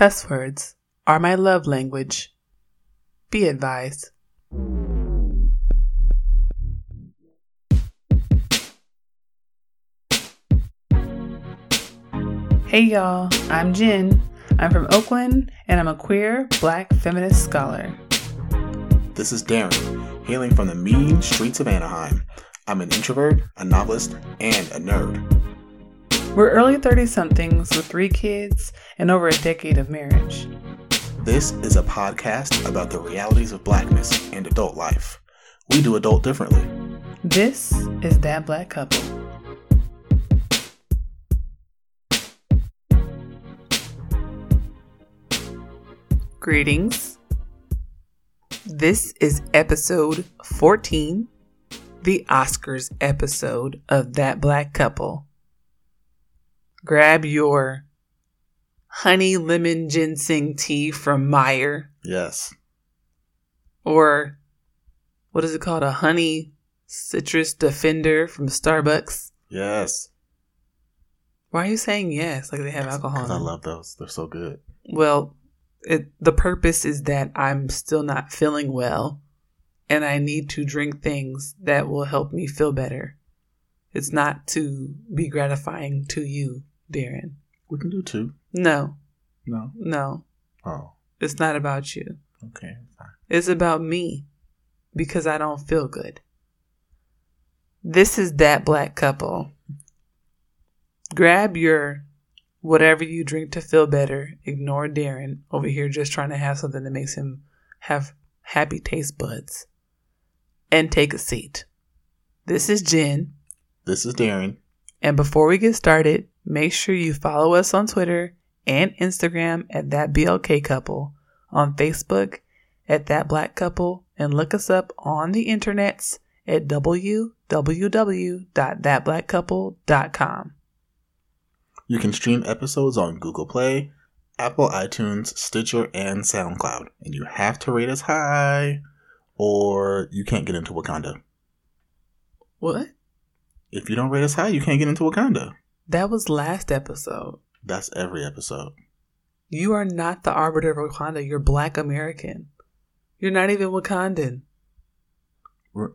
Cuss words are my love language. Be advised. Hey y'all, I'm Jen. I'm from Oakland and I'm a queer black feminist scholar. This is Darren, hailing from the mean streets of Anaheim. I'm an introvert, a novelist, and a nerd. We're early 30 somethings with three kids and over a decade of marriage. This is a podcast about the realities of blackness and adult life. We do adult differently. This is That Black Couple. Greetings. This is episode 14, the Oscars episode of That Black Couple. Grab your honey lemon ginseng tea from Meyer Yes. or what is it called? A honey citrus defender from Starbucks. Yes. Why are you saying yes? Like they have alcohol. I love those. They're so good. Well, it, the purpose is that I'm still not feeling well and I need to drink things that will help me feel better. It's not to be gratifying to you, Darren. We can do two. No, No. no, Oh, it's not about you. okay. Fine. It's about me because I don't feel good. This is that black couple. Grab your whatever you drink to feel better. Ignore Darren over here just trying to have something that makes him have happy taste buds. And take a seat. This is Jen. This is Darren. And before we get started, make sure you follow us on Twitter and Instagram at that BLK couple, on Facebook at that black couple, and look us up on the internets at www.thatblackcouple.com. You can stream episodes on Google Play, Apple iTunes, Stitcher, and SoundCloud. And you have to rate us high, or you can't get into Wakanda. What? If you don't rate us high, you can't get into Wakanda. That was last episode. That's every episode. You are not the arbiter of Wakanda. You're black American. You're not even Wakandan.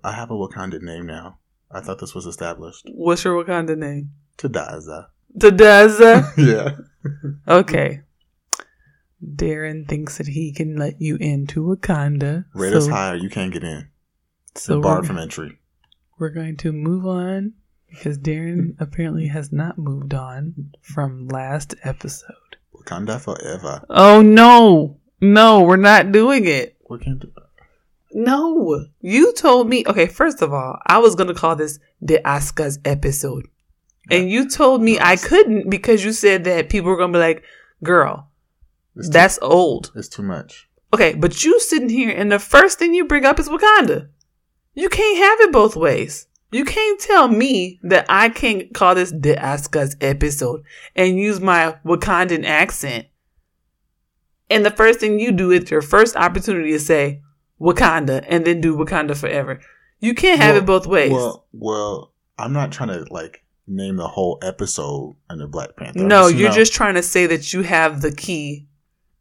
I have a Wakandan name now. I thought this was established. What's your Wakanda name? Tadaza. Tadaza. yeah. Okay. Darren thinks that he can let you into Wakanda. Rate so, us high or you can't get in. So barred from entry. we're going to move on because Darren apparently has not moved on from last episode. Wakanda forever. Oh no. No, we're not doing it. We can't do that. No. You told me okay, first of all, I was gonna call this the Oscars episode. And you told me I couldn't because you said that people were gonna be like, girl, It's too, that's old. it's too much. Okay, but you sitting here and the first thing you bring up is Wakanda. You can't have it both ways. You can't tell me that I can't call this the Oscars episode and use my Wakandan accent. And the first thing you do is your first opportunity to say Wakanda and then do Wakanda forever. You can't have Well- it both ways. Well, well, I'm not trying to like name the whole episode under Black Panther. No, you're no. just trying to say that you have the key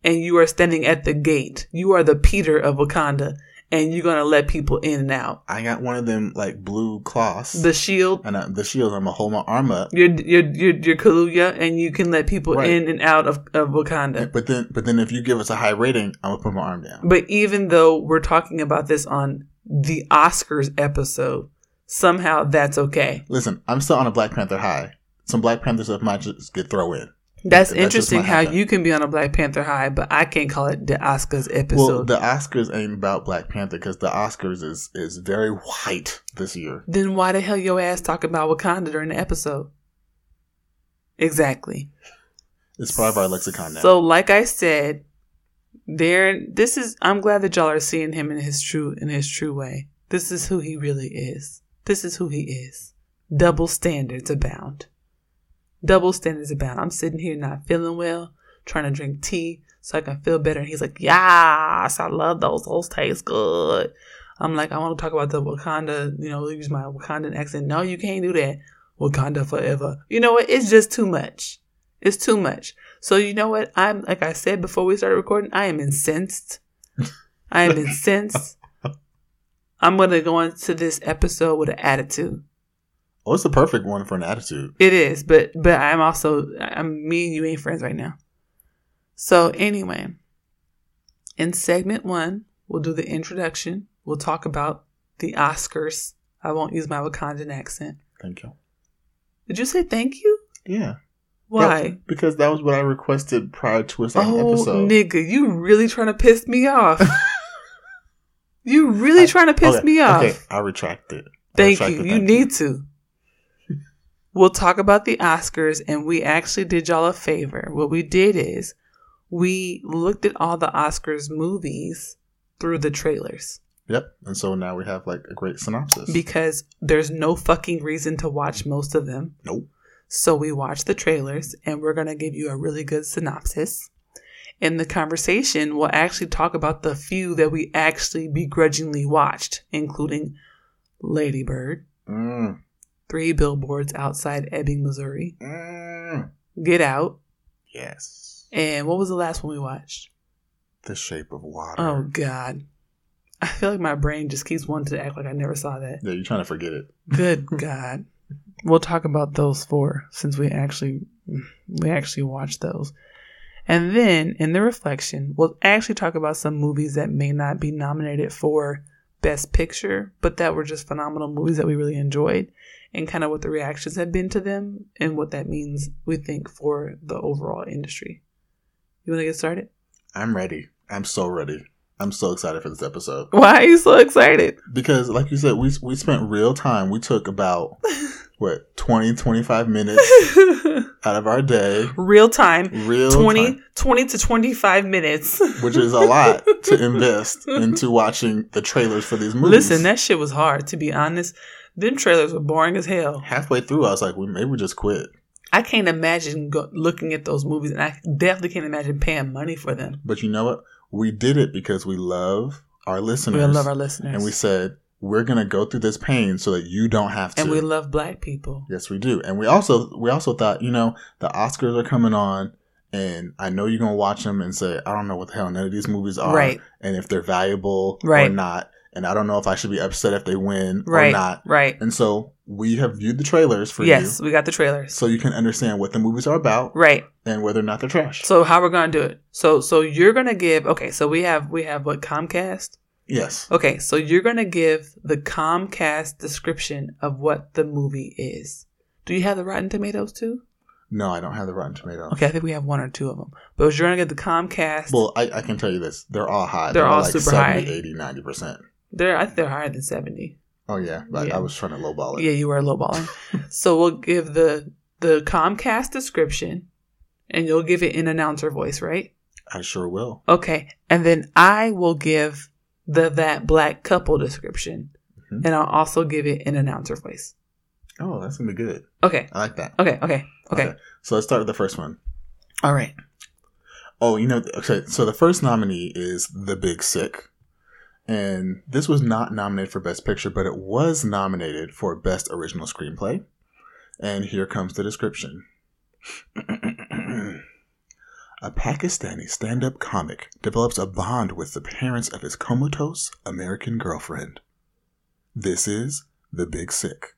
and you are standing at the gate. You are the Peter of Wakanda and you're going to let people in and out. I got one of them like blue cloths. The shield, and I, the shield. I'm gonna hold my arm up. your your your your Kaluuya, and you can let people Right. in and out of, of Wakanda. But then, but then, if you give us a high rating, I'm gonna put my arm down. But even though we're talking about this on the Oscars episode, somehow that's okay. Listen, I'm still on a Black Panther high. Some Black Panther stuff might just get throw in. That's That interesting how happen. you can be on a Black Panther high, but I can't call it the Oscars episode. Well, the Oscars ain't about Black Panther because the Oscars is is very white this year. then why the hell your ass talking about Wakanda during the episode? Exactly. It's part of our lexicon now. So, like I said, there. This is. I'm glad that y'all are seeing him in his true in his true way. This is who he really is. This is who he is. Double standards abound. Double standards abound. I'm sitting here not feeling well, trying to drink tea so I can feel better. And he's like, "Yes, I love those. Those taste good." I'm like, I want to talk about the Wakanda. You know, use my Wakandan accent. No, you can't do that. Wakanda forever. You know what? It's just too much. It's too much. So you know what? I'm like I said before we started recording. I am incensed. I am incensed. I'm gonna go into this episode with an attitude. Oh, it's the perfect one for an attitude. It is, but but I'm also I'm me and you ain't friends right now. So anyway, in segment one, we'll do the introduction. We'll talk about the Oscars. I won't use my Wakandan accent. Thank you. Did you say thank you? Yeah. Why? That- because that was what I requested prior to us Oh, episode. nigga, you really trying to piss me off? you really trying to piss Okay, me off? Okay, I retract it. I Thank retract you. You thank need to. We'll talk about the Oscars, and we actually did y'all a favor. What we did is we looked at all the Oscars movies through the trailers Yep. And so now we have like a great synopsis. because there's no fucking reason to watch most of them. nope. So we watched the trailers, and we're going to give you a really good synopsis. In the conversation, we'll actually talk about the few that we actually begrudgingly watched, including Lady Bird, Mm, Three Billboards Outside Ebbing, Missouri, mm. Get Out, Yes. and what was the last one we watched? The Shape of Water. Oh, God. I feel like my brain just keeps wanting to act like I never saw that. Yeah, you're trying to forget it. Good God. We'll talk about those four since we actually we actually watched those. And then in the reflection, we'll actually talk about some movies that may not be nominated for best picture, but that were just phenomenal movies that we really enjoyed and kind of what the reactions have been to them and what that means we think for the overall industry. You want to get started? I'm ready. I'm so ready. I'm so excited for this episode. Why are you so excited? Because like you said, we we spent real time. We took about what 20 25 minutes out of our day. Real time. Real 20, time, 20 to 25 minutes. which is a lot to invest into watching the trailers for these movies. Listen, that shit was hard, to be honest. Them trailers were boring as hell. halfway through, I was like, we maybe we just quit. I can't imagine go- looking at those movies, and I definitely can't imagine paying money for them. But you know what? We did it because we love our listeners. We love our listeners. and we said we're gonna go through this pain so that you don't have to. and we love black people. yes, we do. And we also we also thought, you know, the Oscars are coming on, and I know you're gonna watch them and say, I don't know what the hell none of these movies are, Right. and if they're valuable or not, and I don't know if I should be upset if they win Right. or not. Right. And so we have viewed the trailers for Yes, you, we got the trailers. so you can understand what the movies are about Right. and whether or not they're trash. So how we're gonna do it? So so you're gonna give okay. So we have we have what Comcast. yes. Okay, so you're gonna give the Comcast description of what the movie is. Do you have the Rotten Tomatoes too? No, I don't have the Rotten Tomatoes. Okay, I think we have one or two of them. But you're gonna get the Comcast. Well, I, I can tell you this. They're all high. They're all like super 70, high. 80, 90%. They're I think they're higher than seventy. Oh, yeah. Like, Yeah. I was trying to lowball it. Yeah, you were lowballing. so we'll give the the Comcast description, and you'll give it in announcer voice, right? I sure will. Okay, and then I will give the that black couple description, Mhm. and I'll also give it in announcer voice. Oh, that's going to be good. Okay, I like that. okay, okay, okay. So let's start with the first one. All right. Oh, you know, okay. So the first nominee is The Big Sick. And this was not nominated for Best Picture, but it was nominated for Best Original Screenplay. And here comes the description A Pakistani stand up comic develops a bond with the parents of his comatose American girlfriend. This is The Big Sick.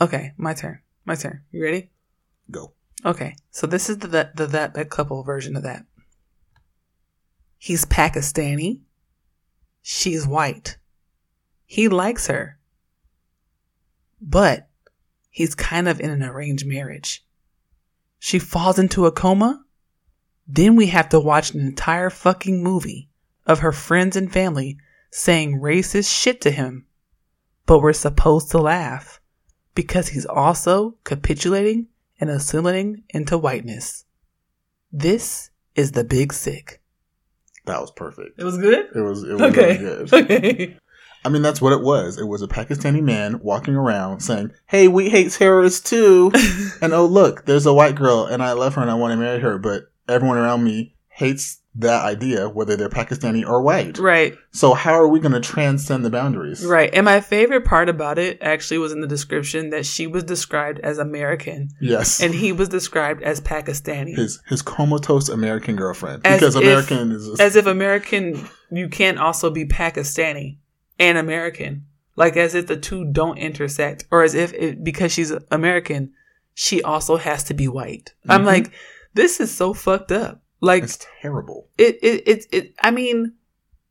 Okay, my turn. My turn. You ready? Go. Okay, so this is the the, the that that couple version of that. He's Pakistani. She's white. He likes her. But he's kind of in an arranged marriage. She falls into a coma. Then we have to watch an entire fucking movie of her friends and family saying racist shit to him. But we're supposed to laugh because he's also capitulating and assimilating into whiteness. This is the big sick. That was perfect. It was good? It was, it was Okay. really good. Okay. I mean, that's what it was. It was a Pakistani man walking around saying, Hey, we hate terrorists too. and oh, look, there's a white girl and I love her and I want to marry her, but everyone around me hates that idea, whether they're Pakistani or white. Right. So how are we going to transcend the boundaries? Right. And my favorite part about it actually was in the description that she was described as American Yes. and he was described as Pakistani. his his comatose American girlfriend As because if- American is just, as if American, you can't also be Pakistani and American. Like as if the two don't intersect, or as if it, because she's American, she also has to be white. I'm Mhm. like, this is so fucked up. Like it's terrible. it, it, it, it. I mean,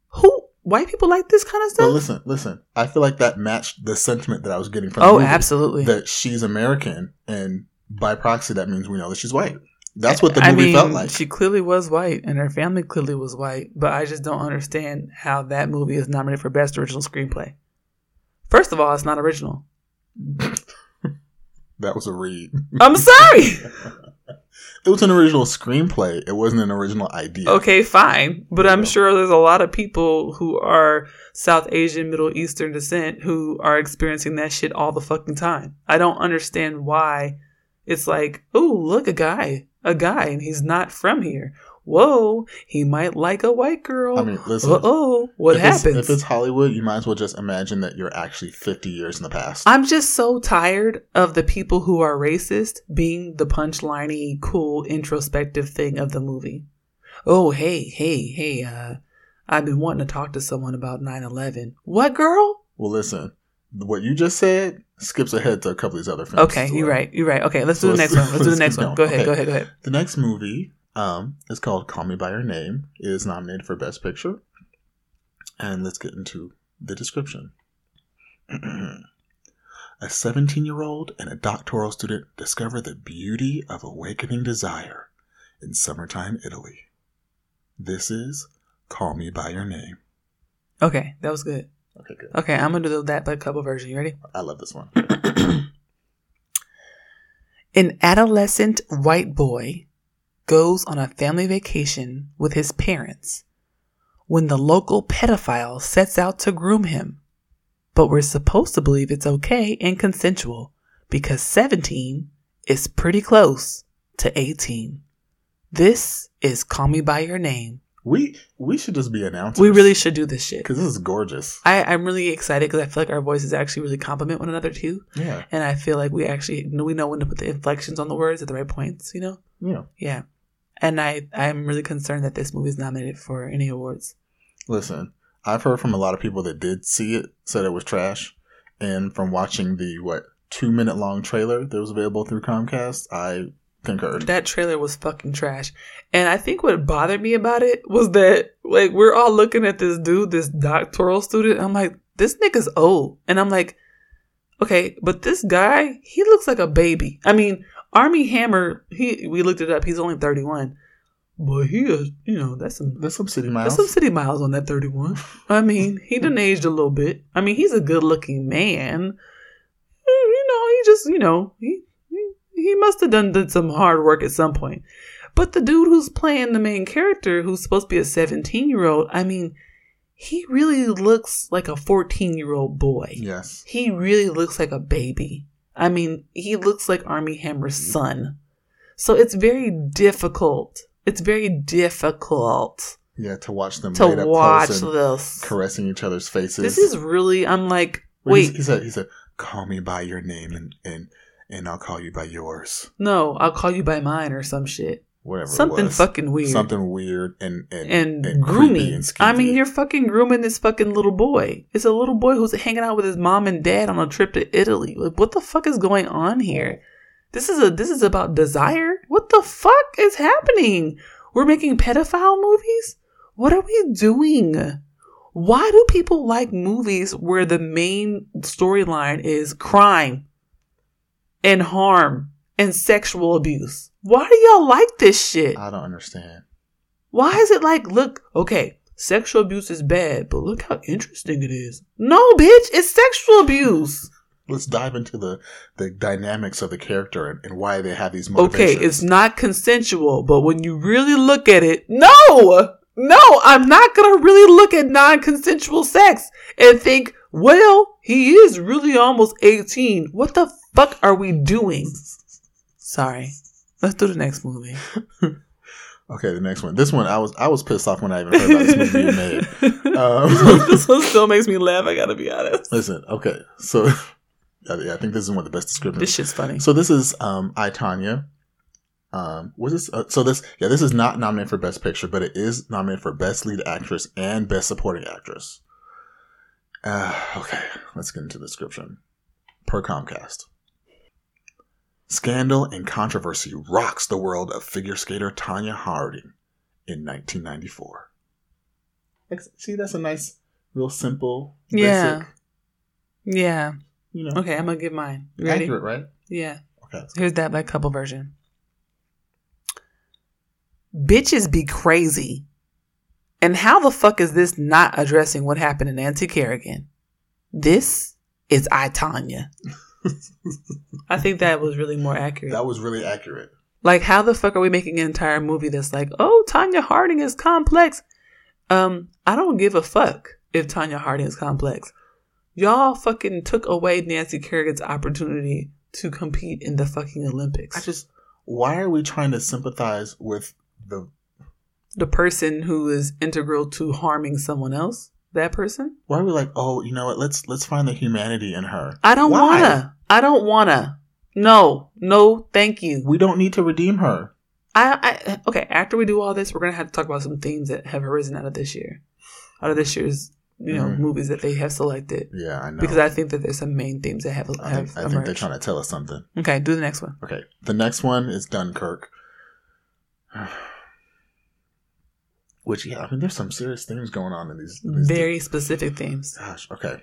who white people like this kind of stuff? listen, listen. I feel like that matched the sentiment that I was getting from oh, movie, absolutely. that she's American and by proxy that means we know that she's white. That's what the I movie mean, felt like. She clearly was white, and her family clearly was white. But I just don't understand how that movie is nominated for best original screenplay. First of all, it's not original. that was a read. I'm sorry. It was an original screenplay. It wasn't an original idea. okay, fine, but I'm sure there's a lot of people who are South Asian, Middle Eastern descent who are experiencing that shit all the fucking time. I don't understand why it's like, oh, look, a guy, a guy, and he's not from here. Whoa, he might like a white girl. I mean, listen. Oh, what if it's- happens? if it's Hollywood, you might as well just imagine that you're actually 50 years in the past. I'm just so tired of the people who are racist being the punchliney, cool, introspective thing of the movie. Oh, hey, hey, hey, uh, I've been wanting to talk to someone about 9 11. What, girl? well, listen. What you just said skips ahead to a couple of these other films. Okay, you're right, you're right. Okay, let's So do the next one. Let's do the next one. Go ahead, Okay. go ahead, go ahead. The next movie um, is called Call Me By Your Name. It is nominated for Best Picture. And let's get into the description. a 17 year old and a doctoral student discover the beauty of awakening desire in summertime Italy. This is Call Me By Your Name. Okay, that was good. Okay, good. Okay, I'm gonna do that but couple version. You ready? I love this one. An adolescent white boy goes on a family vacation with his parents when the local pedophile sets out to groom him. But we're supposed to believe it's okay and consensual because 17 is pretty close to 18. This is Call Me By Your Name. We we should just be announcing. We really should do this shit. because this is gorgeous. I, I'm really excited because I feel like our voices actually really complement one another too. Yeah, And I feel like we actually we know when to put the inflections on the words at the right points, you know? yeah. Yeah. And I, I'm really concerned that this movie is nominated for any awards. Listen, I've heard from a lot of people that did see it said it was trash, and from watching the what two minute long trailer that was available through Comcast, I concurred. That trailer was fucking trash. And I think what bothered me about it was that, like, we're all looking at this dude, this doctoral student. I'm like, this nigga's old. And I'm like, okay, but this guy, he looks like a baby. I mean, Armie Hammer, he we looked it up, he's only 31. But he is, you know, that's some that's some city miles. That's some city miles on that 31. I mean, he done aged a little bit. I mean, he's a good looking man. Eh, You know, he just, you know, he he, he must have done did some hard work at some point. But the dude who's playing the main character, who's supposed to be a 17 year old, I mean, he really looks like a 14 year old boy. yes, He really looks like a baby. I mean, he looks like Armie Hammer's mm-hmm. son. So it's very difficult. It's very difficult yeah. To watch them to watch this. caressing each other's faces. This is really. I'm like, wait, he said. He said, "Call me by your name, and and and I'll call you by yours." no, I'll call you by mine or some shit. Whatever. Something was. fucking weird. Something weird and and and, creepy grooming. and I mean, you're fucking grooming this fucking little boy. It's a little boy who's hanging out with his mom and dad on a trip to Italy. Like, what the fuck is going on here? This is a this is about desire. What the fuck is happening? We're making pedophile movies. What are we doing? Why do people like movies where the main storyline is crime and harm and sexual abuse? Why do y'all like this shit? I don't understand. Why is it like, look, okay, sexual abuse is bad, but look how interesting it is. No, bitch, it's sexual abuse. Let's dive into the the dynamics of the character and, and why they have these motivations. Okay, it's not consensual, but when you really look at it, no, no, I'm not gonna really look at non consensual sex and think, well, he is really almost 18. What the fuck are we doing? Sorry. Let's do the next movie. Okay, the next one. This one, I was I was pissed off when I even heard about this movie being made. Um, this one still makes me laugh. I gotta be honest. Listen, okay, so yeah, I think this is one of the best descriptions. This shit's funny. So this is um, I Tonya. Um, was this? Uh, so this, yeah, this is not nominated for Best Picture, but it is nominated for Best Lead Actress and Best Supporting Actress. Uh, okay, let's get into the description. Per Comcast. Scandal and controversy rocks the world of figure skater Tonya Harding in 1994. See, that's a nice, real simple, Yeah. basic, yeah. you know, Okay, I'm gonna give mine. You ready? accurate, right? Yeah. Okay. Here's that black couple version. Bitches be crazy. And how the fuck is this not addressing what happened to Nancy Kerrigan? This is I Tonya. I think that was really more accurate. That was really accurate. Like, how the fuck are we making an entire movie that's like, oh, Tonya Harding is complex? Um, I don't give a fuck if Tonya Harding is complex. Y'all fucking took away Nancy Kerrigan's opportunity to compete in the fucking Olympics. I just, why are we trying to sympathize with the? the person who is integral to harming someone else, that person. Why are we like, oh, you know what? Let's let's find the humanity in her. I don't Why? wanna. I don't wanna. No, no, thank you. We don't need to redeem her. I, I okay. After we do all this, we're gonna have to talk about some themes that have arisen out of this year, out of this year's you know Mhm. movies that they have selected. Yeah, I know. Because I think that there's some main themes that have I have think, I think they're trying to tell us something. okay, do the next one. Okay, the next one is Dunkirk. Which, yeah, I mean, there's some serious things going on in these. in these Very specific themes. Gosh, okay.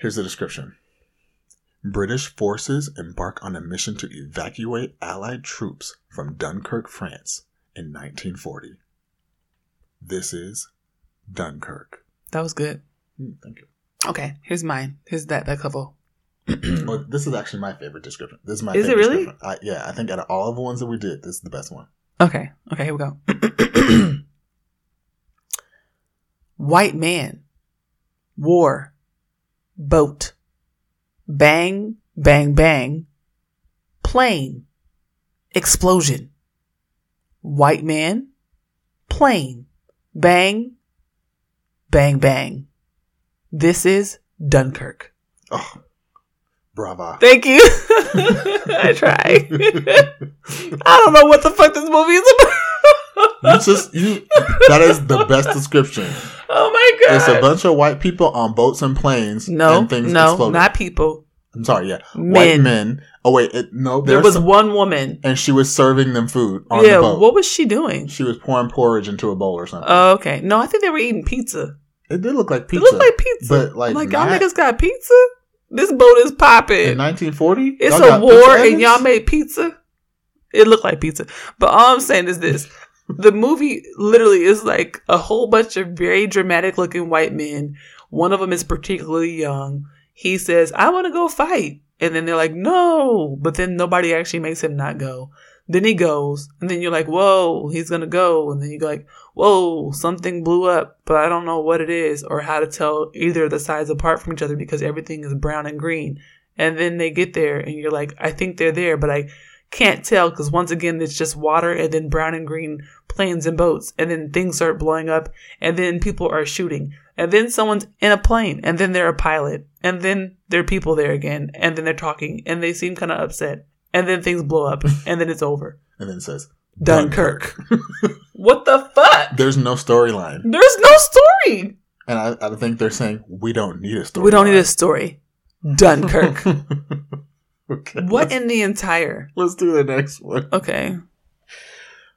Here's the description British forces embark on a mission to evacuate Allied troops from Dunkirk, France in 1940. This is Dunkirk. That was good. Hmm, thank you. Okay, here's mine. Here's that that couple. Oh, this is actually my favorite description. This is my Is it favorite really? I, yeah, I think out of all of the ones that we did, this is the best one. Okay. Okay, here we go. White man. War. Boat. Bang, bang, bang. Plane. Explosion. White man. Plane. Bang. Bang, bang. This is Dunkirk. Oh, brava. Thank you. I try. I don't know what the fuck this movie is about. You just you. That is the best description. Oh my god! It's a bunch of white people on boats and planes. no, and things no, exploding. not people. I'm sorry. Yeah, Men. white men. Oh wait, it, no. There was some- one woman. and she was serving them food on yeah, the boat. what was she doing? She was pouring porridge into a bowl or something. Oh, okay. No, I think they were eating pizza. it did look like pizza. It looked like pizza. but, like, like y'all niggas got pizza. This boat is in popping. 1940, It's a war, and y'all made pizza. It looked like pizza, but all I'm saying is this: the movie literally is like a whole bunch of very dramatic looking white men. One of them is particularly young. He says, "I want to go fight," and then they're like, "No," but then nobody actually makes him not go. Then he goes, and then you're like, "Whoa, he's gonna go," and then you go like, "Whoa, something blew up," but I don't know what it is or how to tell either of the sides apart from each other because everything is brown and green. And then they get there, and you're like, "I think they're there," but I can't tell because once again it's just water and then brown and green planes and boats and then things start blowing up and then people are shooting and then someone's in a plane and then they're a pilot and then there are people there again and then they're talking and they seem kind of upset and then things blow up and then it's over. And then it says dunkirk. What the fuck? There's no storyline, there's no story! And I, I think they're saying we don't need a story. we don't need a story. Dunkirk. Okay, what in the entire? Let's do the next one. okay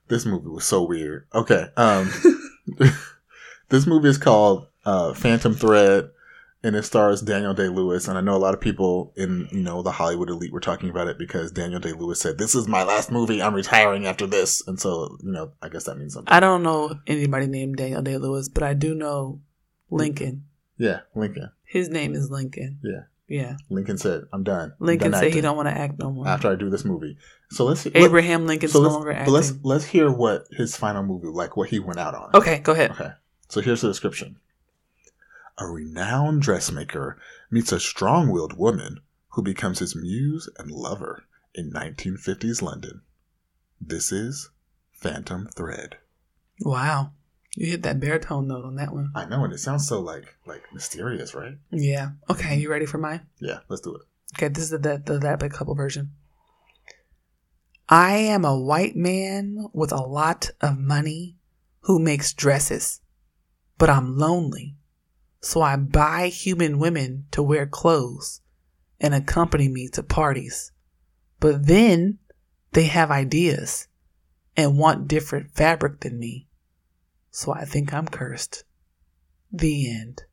This movie was so weird. Okay, um, this movie is called uh, Phantom Thread, and it stars Daniel Day Lewis. And I know a lot of people in you know the Hollywood elite were talking about it because Daniel Day Lewis said, "This is my last movie. I'm retiring after this." And so you know, I guess that means something. I don't know anybody named Daniel Day Lewis, but I do know Lincoln. yeah, Lincoln. His name is Lincoln. Yeah. Yeah. Lincoln said, "I'm done." I'm Lincoln done said he don't want to act no more. after I do this movie. So let's let- Abraham Lincoln's so no longer but acting. let's let's hear what his final movie like, what he went out on. okay, go ahead. Okay. So here's the description. A renowned dressmaker meets a strong-willed woman who becomes his muse and lover in 1950s London. This is Phantom Thread. Wow. You hit that baritone note on that one. I know, and it sounds so like like mysterious, right? Yeah. Okay, you ready for mine? Yeah, let's do it. Okay, this is the the, the that big couple version. I am a white man with a lot of money who makes dresses, but I'm lonely. So I buy human women to wear clothes and accompany me to parties. But then they have ideas and want different fabric than me. So I think I'm cursed. The end.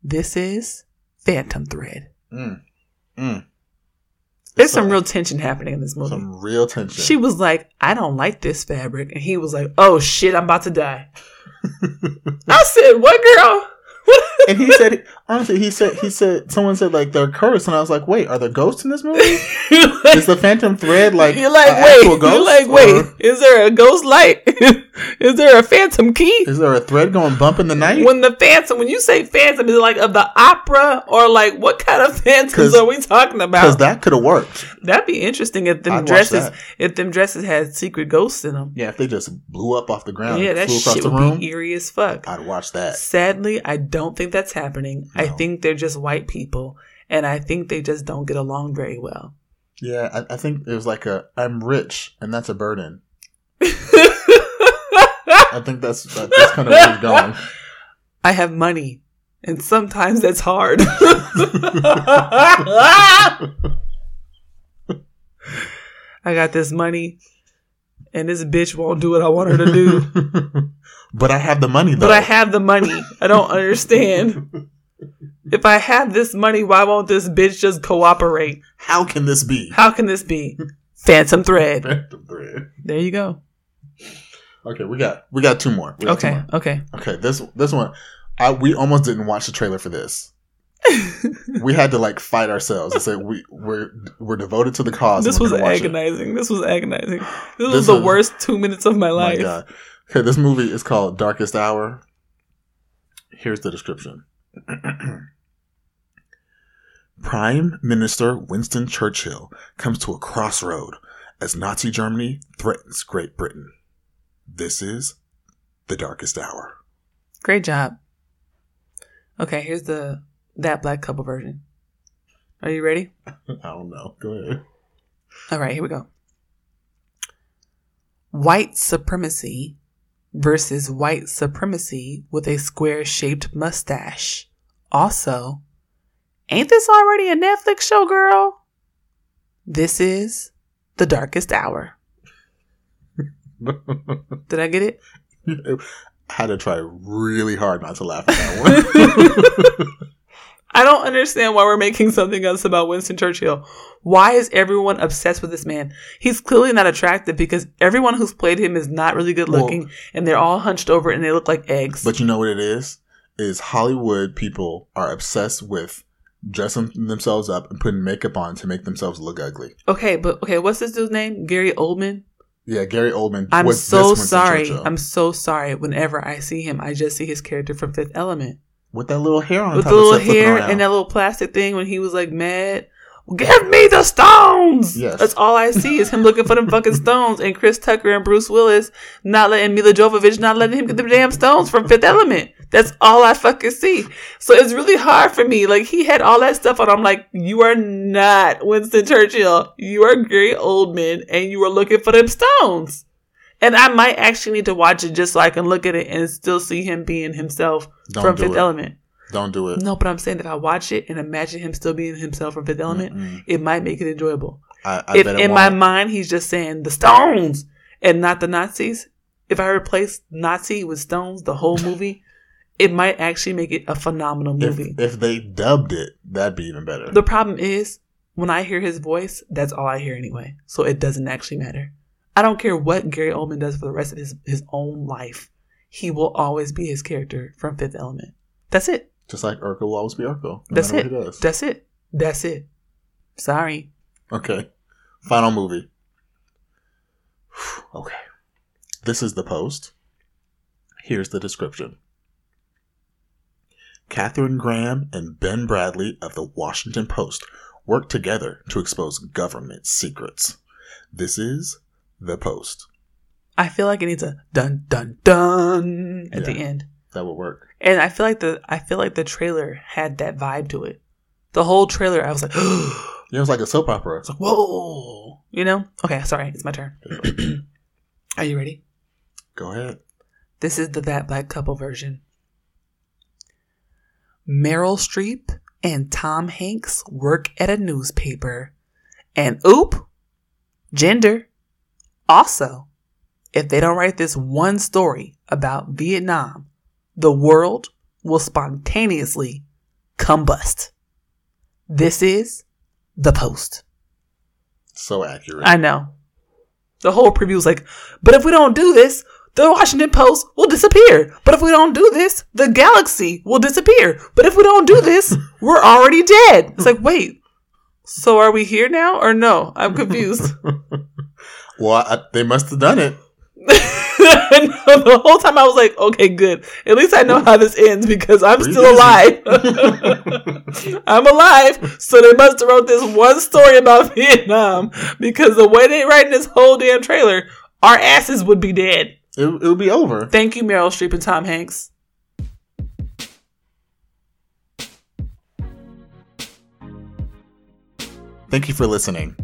This is Phantom Thread. Mm. Mm. There's some real tension happening in this movie. some real tension. She was like, I don't like this fabric. And he was like, oh shit, I'm about to die. I said, what girl? And he said, honestly, he said, he said, someone said like they're cursed, and I was like, wait, are there ghosts in this movie? Is the Phantom Thread like you're like, wait, you're like, wait, or is there a ghost light? is there a phantom key? Is there a thread going bump in the night? When the phantom, when you say phantom, is it like of the opera or like what kind of phantoms are we talking about? Because that could have worked. That'd be interesting if them I'd dresses, if them dresses had secret ghosts in them. Yeah, if they just blew up off the ground, Yeah, that shit the would room, be eerie as fuck. I'd watch that. Sadly, I don't think that's happening. I think they're just white people, and I think they just don't get along very well. Yeah, I, I think it was like a I'm rich and that's a burden. I think that's that's kind of where he's going. I have money, and sometimes that's hard. I got this money, and this bitch won't do what I want her to do. but I have the money though. But I have the money. I don't understand. If I have this money, why won't this bitch just cooperate? How can this be? How can this be? Phantom thread. Phantom thread. There you go. Okay, we got we got two more. Got two Okay, more. okay. Okay, this this one, I we almost didn't watch the trailer for this. we had to like fight ourselves and say we we're we're devoted to the cause. this was we're gonna watch it. agonizing. This was agonizing. This, This was the worst two minutes of my Oh my life. god. Okay, this movie is called Darkest Hour. Here's the description. Prime Minister Winston Churchill comes to a crossroad as Nazi Germany threatens Great Britain. This is the darkest hour. Great job. Okay, here's the that black couple version. Are you ready? I don't know. Go ahead. All right, here we go. White supremacy versus white supremacy with a square shaped mustache. Also, ain't this already a Netflix show, girl? This is The Darkest Hour. Did I get it? I had to try really hard not to laugh at that one. I don't understand why we're making something else about Winston Churchill. Why is everyone obsessed with this man? He's clearly not attractive because everyone who's played him is not really good Well- looking and they're all hunched over and they look like eggs. but you know what it is? Is Hollywood people are obsessed with dressing themselves up and putting makeup on to make themselves look ugly. okay, but okay, what's this dude's name? Gary Oldman? Yeah, Gary Oldman. I'm was so sorry. Churchill. I'm so sorry. Whenever I see him, I just see his character from Fifth Element. With that little hair on With top the little hair and that little plastic thing when he was like mad. Give me the stones. Yes. That's all I see is him looking for them fucking stones and Chris Tucker and Bruce Willis not letting Milla Jovovich not letting him get the damn stones from Fifth Element. That's all I fucking see. So it's really hard for me. Like he had all that stuff on. I'm like, you are not Winston Churchill. You are Gary Oldman and you are looking for them stones. And I might actually need to watch it just so I can look at it and still see him being himself Don't from do Fifth it. Element. Don't do it. No, but I'm saying that if I watch it and imagine him still being himself from Fifth Element, Mm-mm. it might make it enjoyable. I, I if it in my won't. mind he's just saying the Stones and not the Nazis, if I replace Nazi with Stones the whole movie, it might actually make it a phenomenal if, movie. if they dubbed it, that'd be even better. the problem is when I hear his voice, that's all I hear anyway. So it doesn't actually matter. I don't care what Gary Oldman does for the rest of his, his own life. He will always be his character from Fifth Element. That's it. Just like Urkel will always be Urkel. No That's it. what he does. That's it. That's it. Sorry. Okay. Final movie. okay. This is the post. Here's the description. Katharine Graham and Ben Bradlee of the Washington Post work together to expose government secrets. This is the post. I feel like it needs a dun dun dun at the end. That would work. And I feel like the I feel like the trailer had that vibe to it. The whole trailer, I was like, Yeah, it was like a soap opera. It's like, whoa, you know? Okay, sorry, it's my turn. Are you ready? Go ahead. This is the That Black Couple version. Meryl Streep and Tom Hanks work at a newspaper. And oop, gender. Also, if they don't write this one story about Vietnam, the world will spontaneously combust. This is The Post. So accurate. I know. The whole preview was like, but if we don't do this, the Washington Post will disappear. But if we don't do this, the galaxy will disappear. But if we don't do this, we're already dead. It's like, wait, so are we here now or no? I'm confused. well, I, they must have done it. the whole time I was like, okay, good. At least I know how this ends because I'm still alive. I'm alive. So they must have wrote this one story about Vietnam because the way they write this whole damn trailer, our asses would be dead. It, it would be over. Thank you, Meryl Streep and Tom Hanks. Thank you for listening.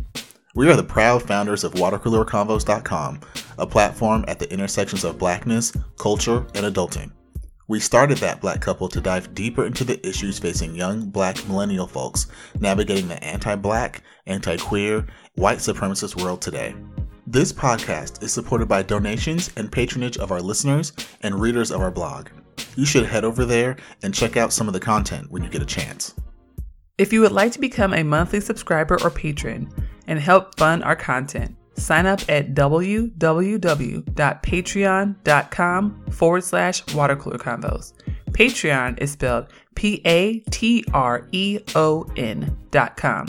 We are the proud founders of watercoolerconvos.com, a platform at the intersections of blackness, culture, and adulting. We started that black couple to dive deeper into the issues facing young black millennial folks navigating the anti black, anti queer, white supremacist world today. This podcast is supported by donations and patronage of our listeners and readers of our blog. You should head over there and check out some of the content when you get a chance. If you would like to become a monthly subscriber or patron and help fund our content, sign up at www.patreon.com forward slash watercooler convos. Patreon is spelled P A T R E O N dot com.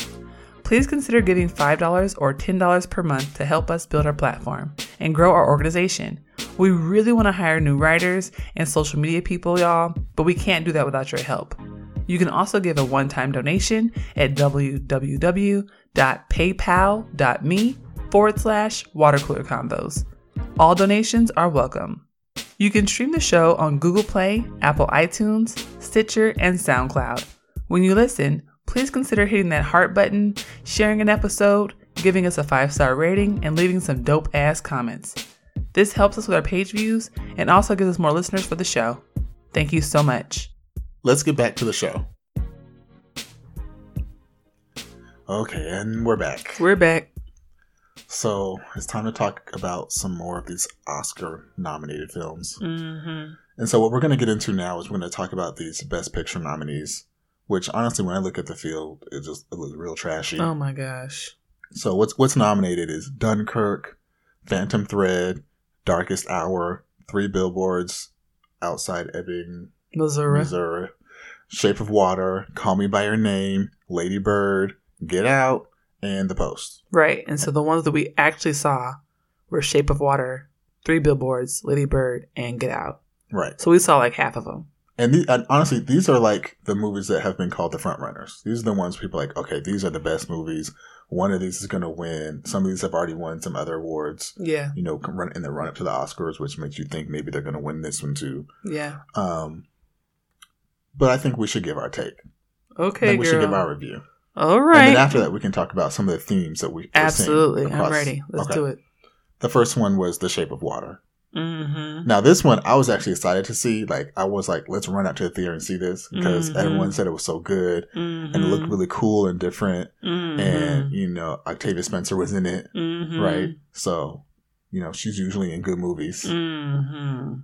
Please consider giving $5 or $10 per month to help us build our platform and grow our organization. We really want to hire new writers and social media people, y'all, but we can't do that without your help. You can also give a one time donation at www.paypal.me forward slash watercooler convos. All donations are welcome. You can stream the show on Google Play, Apple iTunes, Stitcher, and SoundCloud. When you listen, please consider hitting that heart button, sharing an episode, giving us a five star rating, and leaving some dope ass comments. This helps us with our page views and also gives us more listeners for the show. Thank you so much. Let's get back to the show. Okay, and we're back. We're back. So it's time to talk about some more of these Oscar nominated films. Mm-hmm. And so what we're going to get into now is we're going to talk about these Best Picture nominees, which honestly, when I look at the field, it just it looks real trashy. Oh my gosh. So what's what's nominated is Dunkirk, Phantom Thread, Darkest Hour, Three Billboards Outside Ebbing, Missouri. Missouri, Shape of Water, Call Me by Your Name, Lady Bird, Get Out, and The Post. Right. And so the ones that we actually saw were Shape of Water, Three Billboards, Lady Bird, and Get Out. Right. So we saw like half of them. And, the, and honestly, these are like the movies that have been called the front runners. These are the ones people are like, okay, these are the best movies. One of these is going to win. Some of these have already won some other awards. Yeah. You know, run in the run up to the Oscars, which makes you think maybe they're going to win this one too. Yeah. Um, but I think we should give our take. Okay, we should give our review, All and then after that, we can talk about some of the themes that we Absolutely. I'm ready. Let's Okay. do it. The first one was The Shape of Water. Mm-hmm. Now, this one I was actually excited to see. Like, I was like, let's run out to the theater and see this because Mhm. everyone said it was so good Mm-hmm. and it looked really cool and different. mm-hmm. And you know, Octavia Spencer was in it, mm-hmm. right? So, you know, she's usually in good movies. Mm-hmm.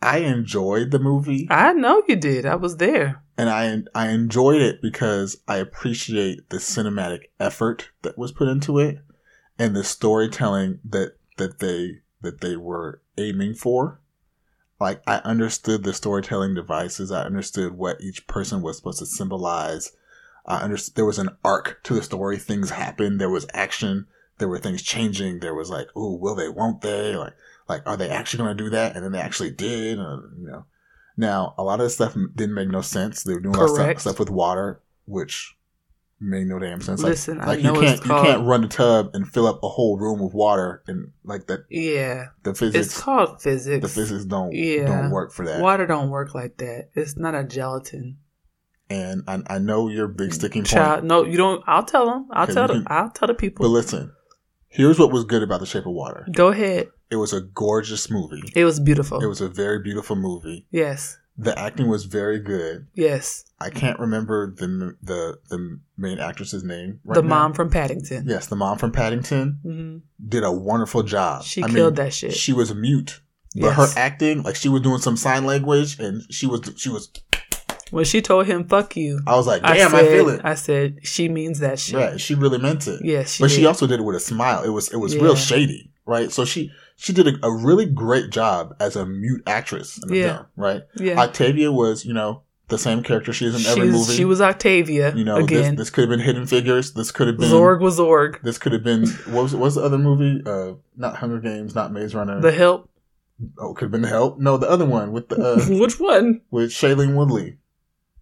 I enjoyed the movie, I know you did. I was there. and I I enjoyed it because I appreciate the cinematic effort that was put into it and the storytelling that that they that they were aiming for. Like I understood the storytelling devices. I understood what each person was supposed to symbolize. I understood there was an arc to the story. Things happened. There was action. There were things changing. There was like, oh, will they? Won't they? Like, like, are they actually going to do that? And then they actually did. Uh, you know. Now, a lot of the stuff didn't make no sense. They were doing a lot of stuff, stuff with water, which made no damn sense. Like, Listen, I like know you it's can't called- you can't run a tub and fill up a whole room with water and like that. Yeah, The physics. it's called physics. the physics don't Yeah. don't work for that. Water don't work like that. It's not a gelatin. And I, I know your big sticking point. Child, no, you don't. I'll tell them. I'll tell them. I'll tell the people. But listen, here's what was good about The Shape of Water. Go ahead. It was a gorgeous movie. It was beautiful. It was a very beautiful movie. yes, The acting was very good. yes. I can't remember the the the main actress's name. Right the now. mom from Paddington. Yes, the mom from Paddington hmm did a wonderful job. She I mean, killed that shit. She was mute, but Yes. her acting, like she was doing some sign language, and she was she was. when she told him "fuck you," I was like, I damn, said, I, feel it. I said she means that shit. Right, she really meant it. Yes, she but she also did it with a smile. It was it was Yeah. real shady, right? So she she did a, a really great job as a mute actress in the Yeah. film, right? yeah. Octavia was, you know, the same character she is in every She's- movie. She was Octavia you know, again. this, this could have been Hidden Figures. This could have been Zorg was Zorg. This could have been what was what's the other movie? Uh, not Hunger Games, not Maze Runner. The Help. oh, could have been The Help. No, the other one with the uh, Which one? with Shailene Woodley.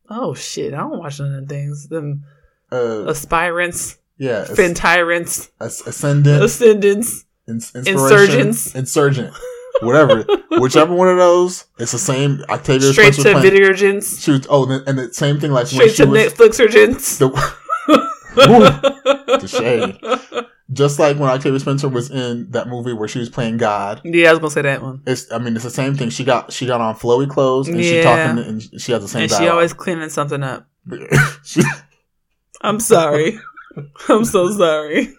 Oh shit! I don't watch none of them things. Them Uh, aspirants, yeah, As- fentyrants, As- Ascendant, ascendants. Ins- Insurgents. Insurgent, whatever, whichever one of those. It's the same. Octavia Straight Spencer to Videogens. She was, oh, and the- and the same thing like when Straight she to was Netflix urgents. the, the shade. just like when Octavia Spencer was in that movie where she was playing God. Yeah, I was gonna say that one. It's I mean it's the same thing. She got she got on flowy clothes and she talking and she has the same And she always cleaning something up. She- I'm sorry. I'm so sorry.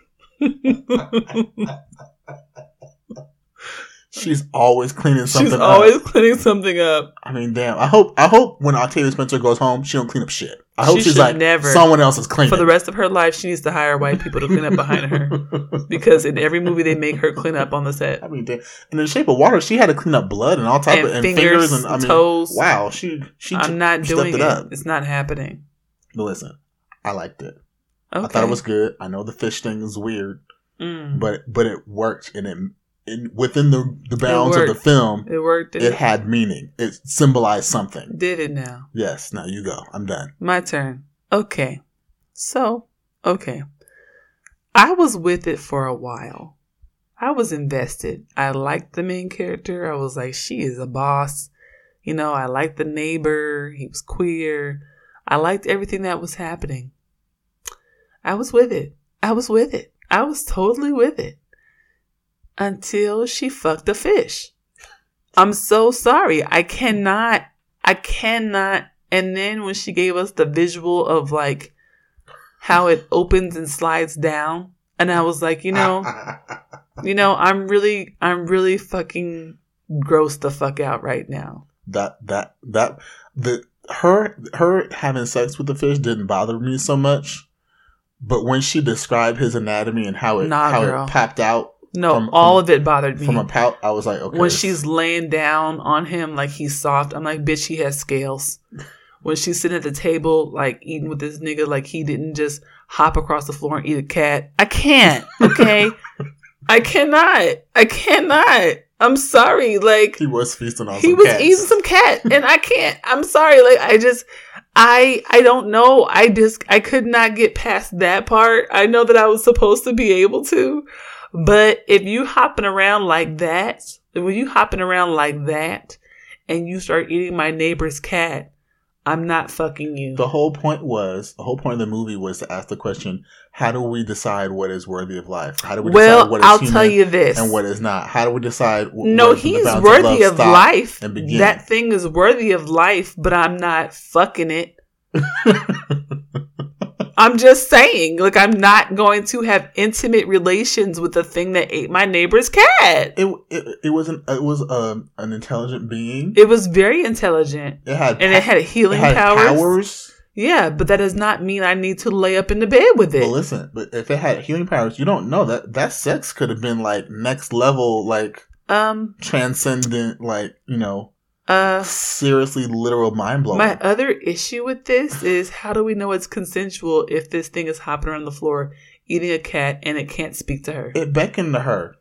She's always cleaning something She's up. always cleaning something up. I mean, damn. I hope I hope when Octavia Spencer goes home, she don't clean up shit. I hope She she's like never. someone else is cleaning. For the rest of her life, she needs to hire white people to clean up behind her. Because in every movie, they make her clean up on the set. I mean, damn. in the shape of water, she had to clean up blood and all type And of and fingers, fingers, and I mean, toes. wow, she she I'm not doing it. it up. It's not happening. But listen, I liked it. Okay. I thought it was good. I know the fish thing is weird, Mm. but but it worked and it in, within the the bounds of the film, It worked. it had meaning. It symbolized something. Did it now? Yes. Now you go. I'm done. My turn. Okay. So, okay. I was with it for a while. I was invested. I liked the main character. I was like, she is a boss. You know, I liked the neighbor. He was queer. I liked everything that was happening. I was with it. I was with it. I was totally with it. Until she fucked a fish. I'm so sorry. I cannot, I cannot. And then when she gave us the visual of like how it opens and slides down, and I was like, you know, you know, I'm really, I'm really fucking grossed the fuck out right now. that that that the her her having sex with the fish didn't bother me so much, but when she described his anatomy and how it Nah, how girl. it popped out No, From- all from- of it bothered me. from a pout, I was like, okay. when she's laying down on him like he's soft, I'm like, bitch, he has scales. When she's sitting at the table, like eating with this nigga, like he didn't just hop across the floor and eat a cat. I can't, okay? I cannot. I cannot. I'm sorry. Like, he was feasting on he was cats. eating some cat and i can't i'm sorry like i just i i don't know i just i could not get past that part i know that i was supposed to be able to but if you hopping around like that when you hopping around like that and you start eating my neighbor's cat i'm not fucking you The whole point was the whole point of the movie was to ask the question: How do we decide what is worthy of life? How do we decide well what is i'll human tell you this and what is not? How do we decide? no he's worthy love of life and begin? that thing is worthy of life but i'm not fucking it I'm just saying, like, I'm not going to have intimate relations with the thing that ate my neighbor's cat. it, it it wasn't it was um, an intelligent being. It was very intelligent It had and it had healing it had powers. powers. Yeah, but that does not mean I need to lay up in the bed with it. listen, but if it had healing powers, you don't know that that sex could have been like next level, like Um, transcendent, like you know, uh, seriously literal mind blowing. my other issue with this is how do we know it's consensual if this thing is hopping around the floor eating a cat and it can't speak to her? it beckoned to her.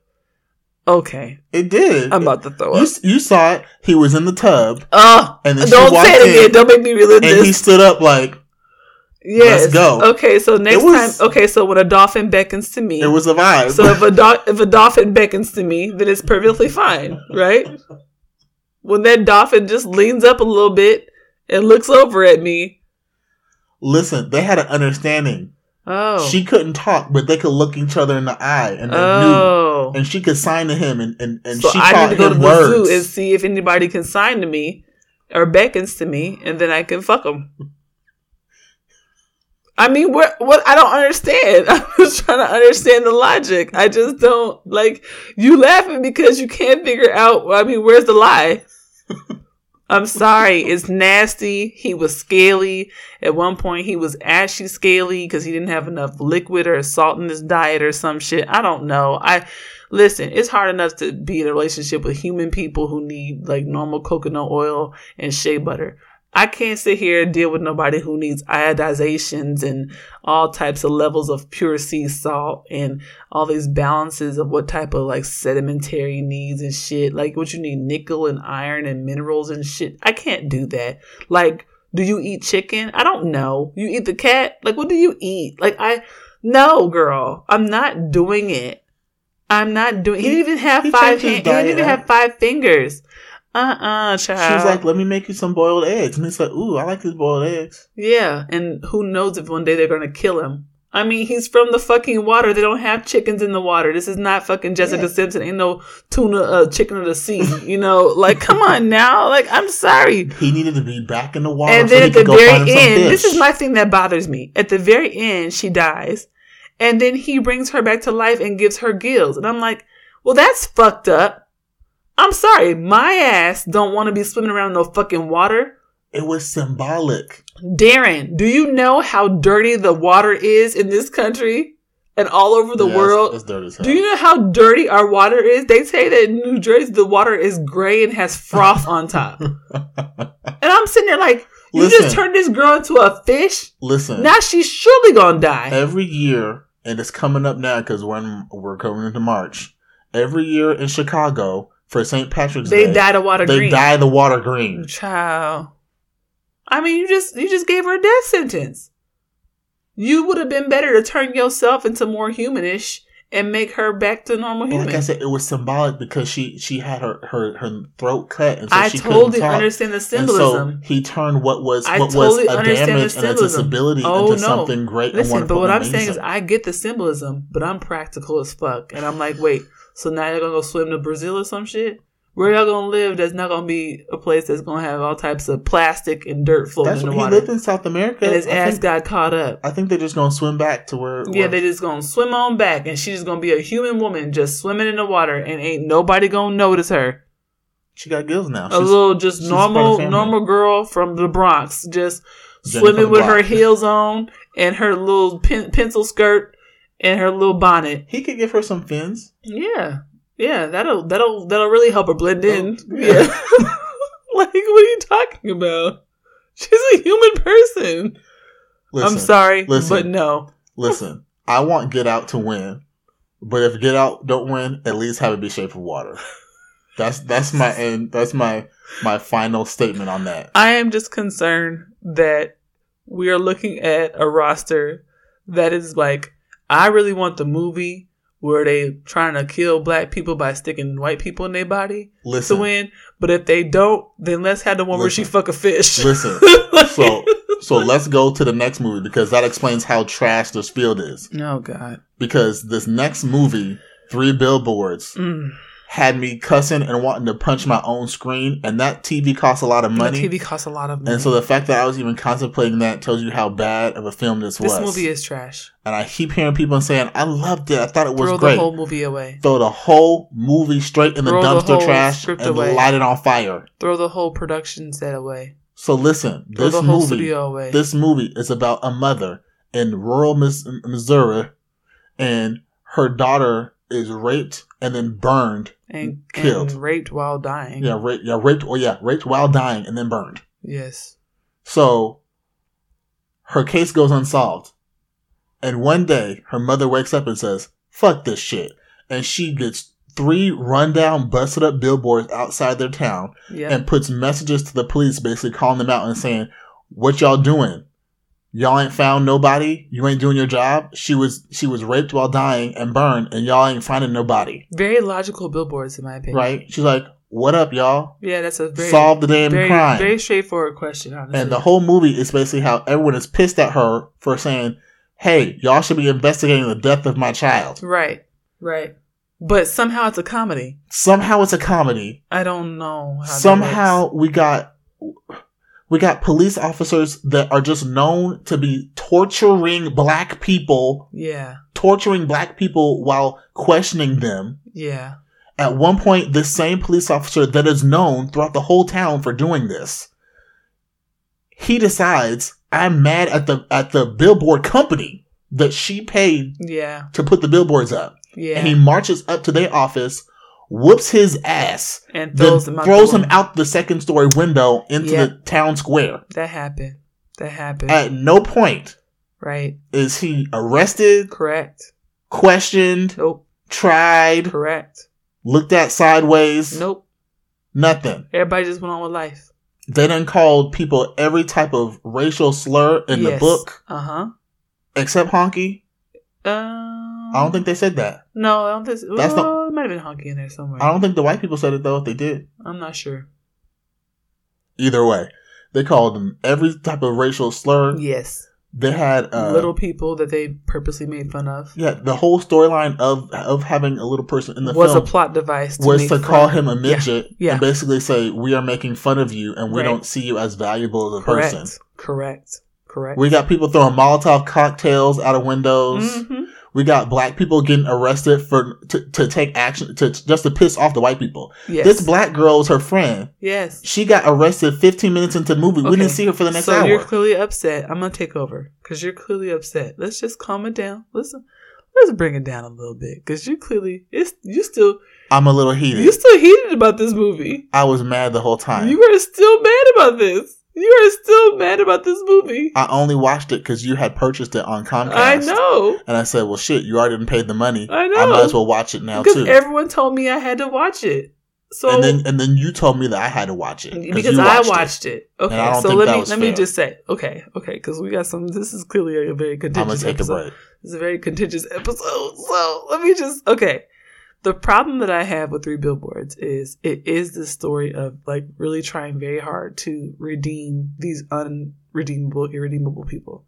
Okay, It did. I'm about to throw you, up. you saw it. He was in the tub, Oh, and then don't say it in, again. Don't make me relive and he stood up like, Yes. Let's go. Okay, so next was- time, okay, so when a dolphin beckons to me, It was a vibe. so if a do- if a dolphin beckons to me, then it's perfectly fine, right? When that dolphin just leans up a little bit and looks over at me, Listen, they had an understanding. oh, She couldn't talk, but they could look each other in the eye, and they oh, knew. And she could sign to him, and and, and so she I taught need to go to him the words. zoo and see if anybody can sign to me or beckons to me, and then I can fuck them. I mean, what? What? I don't understand. I'm just trying to understand the logic. I just don't like you laughing because you can't figure out. I mean, where's the lie? I'm sorry, it's nasty. He was scaly. At one point, he was ashy scaly because he didn't have enough liquid or salt in his diet or some shit. I don't know. I listen. It's hard enough to be in a relationship with human people who need like normal coconut oil and shea butter. I can't sit here and deal with nobody who needs iodizations and all types of levels of pure sea salt and all these balances of what type of like sedimentary needs and shit. Like what you need nickel and iron and minerals and shit. I can't do that. Like, do you eat chicken? I don't know. You eat the cat? Like what do you eat? Like I no girl. I'm not doing it. I'm not doing he, He- didn't even have he five hands. He didn't even have five fingers. Uh-uh, child. She was like, "Let me make you some boiled eggs," and he's like, "Ooh, I like these boiled eggs." Yeah, and who knows if one day they're gonna kill him. I mean, he's from the fucking water. They don't have chickens in the water. This is not fucking Jessica Yeah. Simpson. Ain't no tuna, uh, chicken of the sea. You know, like, come on now. Like, I'm sorry. He needed to be back in the water, And then he at the could go find very end, this is my thing that bothers me. At the very end, she dies, and then he brings her back to life and gives her gills, and I'm like, well, that's fucked up. I'm sorry, my ass don't want to be swimming around in no fucking water. It was symbolic. Darren, do you know how dirty the water is in this country and all over the it's- world? It's, dirty as hell. do you know how dirty our water is? They say that in New Jersey the water is gray and has froth on top. And I'm sitting there like, you Listen. just turned this girl into a fish? Listen, Now she's surely gonna die. every year, and it's coming up now because when we're coming into March, every year in Chicago for St. Patrick's They Day, dye the water they green. dye the water green. Child. I mean, you just you just gave her a death sentence. You would have been better to turn yourself into more humanish and make her back to normal But human. like I said, it was symbolic because she she had her her, her throat cut, and so I she totally couldn't talk. understand the And symbolism. so he turned what was I what totally was a damage and a disability Oh, into no. something great and Listen, wonderful. but what and I'm saying is. I get the symbolism, but I'm practical as fuck, and I'm like, wait, so now you're gonna go swim to Brazil or some shit? Where y'all gonna live? That's not gonna be a place that's gonna have all types of plastic and dirt floating That's in the he lived in South America. and his I ass think, got caught up. I think they're just gonna swim back to where. Yeah, where- they just gonna swim on back, and she's just gonna be a human woman just swimming in the water, and ain't nobody gonna notice her. she got gills now. a little just she's normal normal girl from the Bronx, just Jenny swimming the with her heels on and her little pen, pencil skirt and her little bonnet. he could give her some fins. Yeah, yeah, that'll that'll that'll really help her blend in. Oh, yeah, yeah. like what are you talking about? She's a human person. Listen, I'm sorry, listen. but no. Listen, I want Get Out to win, but if Get Out don't win, at least have it be Shape of Water. That's that's my end. That's my my final statement on that. I am just concerned that we are looking at a roster that is like, I really want the movie where they trying to kill black people by sticking white people in their body to Listen, win. But if they don't, then let's have the one where she Listen. fuck a fish. listen. Like- So so let's go to the next movie because that explains how trash this field is. oh god. Because this next movie, Three Billboards, Mm. Had me cussing and wanting to punch my mm-hmm. own screen, and that TV costs a lot of money. The TV costs a lot of money. and so the fact that I was even contemplating that tells you how bad of a film this, this was. This movie is trash. and I keep hearing people saying, "I loved it. I thought it was Throw great." Throw the whole movie away. Throw the whole movie straight in the Throw the dumpster whole trash and away. light it on fire. Throw the whole production set away. So listen, Throw this the movie, this movie is about a mother in rural Mis- Missouri, and her daughter is raped and then burned. and, killed. and raped while dying. Yeah, raped. Yeah, raped. Oh yeah, raped while dying and then burned. Yes. So her case goes unsolved. And one day her mother wakes up and says, fuck this shit. And she gets three rundown, busted up billboards outside their town Yeah. and puts messages to the police basically calling them out and saying, What y'all doing? Y'all ain't found nobody. You ain't doing your job. She was she was raped while dying and burned, and y'all ain't finding nobody. Very logical billboards, in my opinion. Right? She's like, "What up, y'all? Yeah, that's a very Solve the damn very, crime." very straightforward question. Honestly, and the whole movie is basically how everyone is pissed at her for saying, "Hey, y'all should be investigating the death of my child." right, right. But somehow it's a comedy. Somehow it's a comedy. I don't know. How that Somehow we got we got police officers that are just known to be torturing black people, yeah, torturing black people while questioning them. yeah, At one point, this same police officer that is known throughout the whole town for doing this, he decides, I'm mad at the at the billboard company that she paid yeah, to put the billboards up. yeah. And he marches up to their office, whoops his ass, and throws him out. throws the him out the second story window into Yeah. the town square. That happened. That happened. At no point right. is he arrested, Correct. questioned, Nope. tried, Correct. looked at sideways, Nope. nothing. Everybody just went on with life. They done called people every type of racial slur in the book Uh huh. except honky. Um, I don't think they said that. No, I don't think. That's well, not- it might have been honky in there somewhere. I don't think the white people said it though. If they did, I'm not sure. either way, they called them every type of racial slur. Yes, They had uh, little people that they purposely made fun of Yeah, the whole storyline of of having a little person in the was film a plot device. To was to fun- call him a midget yeah. and basically say we are making fun of you and we Right. don't see you as valuable as a Correct. person. Correct. Correct. We got people throwing Molotov cocktails out of windows. Mhm. We got black people getting arrested for to, to take action to just to piss off the white people. Yes. This black girl is her friend. Yes. She got arrested 15 minutes into the movie. We didn't see her for the next so hour. you're clearly upset. I'm gonna take over because you're clearly upset. Let's just calm it down. Listen, let's bring it down a little bit because you clearly it's you still I'm a little heated. you still heated about this movie. I was mad the whole time. You are still mad about this. You are still mad about this movie. I only watched it because you had purchased it on Comcast. I know And I said, well, shit, you already paid the money. I know. I might as well watch it now because too. everyone told me I had to watch it. So and then and then you told me that I had to watch it because you I watched watched it. it. Okay, And I don't so let me let me just say okay, okay, because we got some. This is clearly a very contentious. I'm gonna take a episode. break. It's a very contentious episode. So let me just okay. The problem that I have with Three Billboards is it is the story of like really trying very hard to redeem these unredeemable, irredeemable people.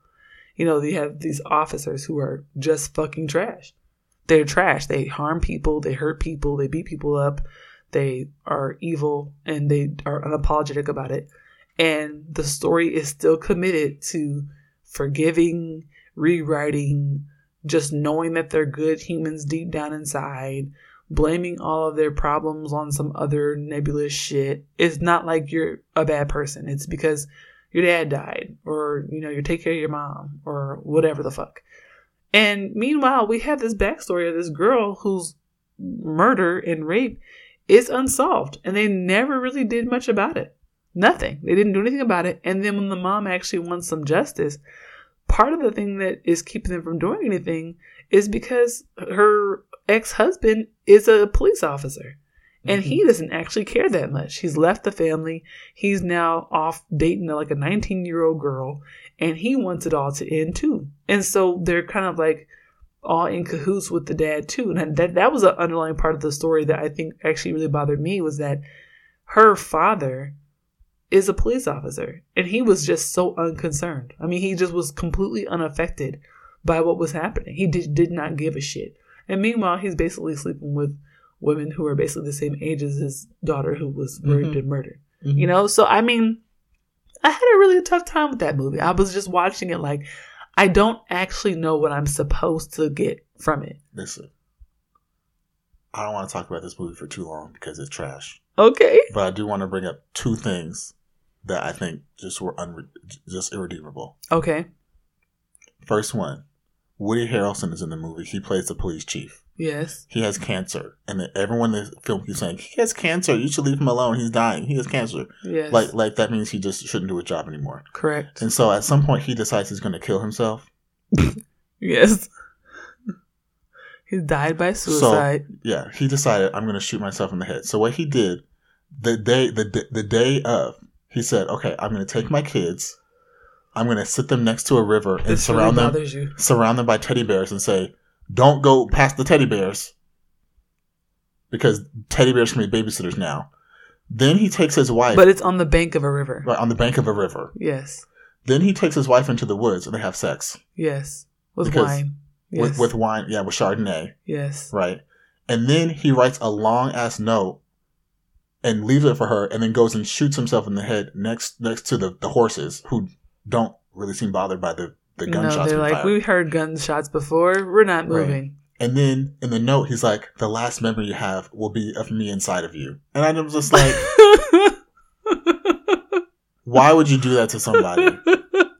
You know, you have these officers who are just fucking trash. They're trash. They harm people. They hurt people. They beat people up. They are evil and they are unapologetic about it. And the story is still committed to forgiving, rewriting, just knowing that they're good humans deep down inside, blaming all of their problems on some other nebulous shit. It's not like you're a bad person. It's because your dad died, or you know, you take care of your mom, or whatever the fuck. And meanwhile, we have this backstory of this girl whose murder and rape is unsolved, and they never really did much about it. Nothing. They didn't do anything about it. And then when the mom actually wants some justice, part of the thing that is keeping them from doing anything is because her ex husband is a police officer. And he mm-hmm. doesn't actually care that much. He's left the family. He's now off dating like a 19 year old girl, and he wants it all to end too. And so they're kind of like all in cahoots with the dad too. And that that was an underlying part of the story that I think actually really bothered me was that her father is a police officer, and he was just so unconcerned. I mean, he just was completely unaffected by what was happening. He did did not give a shit. And meanwhile, he's basically sleeping with women who are basically the same age as his daughter who was raped Mhm. and murdered. Mhm. You know, so I mean, I had a really tough time with that movie. I was just watching it like I don't actually know what I'm supposed to get from it. Listen, I don't want to talk about this movie for too long because it's trash. Okay. But I do want to bring up two things that I think just were unre- just irredeemable. Okay. First one, Woody Harrelson is in the movie. He plays the police chief. Yes. He has cancer, and then everyone in the film keeps saying he has cancer. You should leave him alone. He's dying. He has cancer. Yes. Like, like that means he just shouldn't do his job anymore. correct. And so, at some point, he decides he's going to kill himself. Yes. he died by suicide. Yeah, he decided I'm going to shoot myself in the head. So what he did, the day the the day of, he said, "Okay, I'm going to take my kids. I'm going to sit them next to a river and This really surround them you. surround them by teddy bears and say, "Don't go past the teddy bears," because teddy bears can be babysitters now. Then he takes his wife But it's on the bank of a river. right, on the bank of a river. Yes. Then he takes his wife into the woods and they have sex Yes. With Because wine. Yes. with with wine, yeah, with Chardonnay, yes. right? And then he writes a long ass note and leaves it for her, and then goes and shoots himself in the head next next to the, the horses who don't really seem bothered by the the gunshots. No, they're like, fired. we heard gunshots before. We're not Right. moving. And then in the note, he's like, "The last memory you have will be of me inside of you." And I'm just like, "Why would you do that to somebody?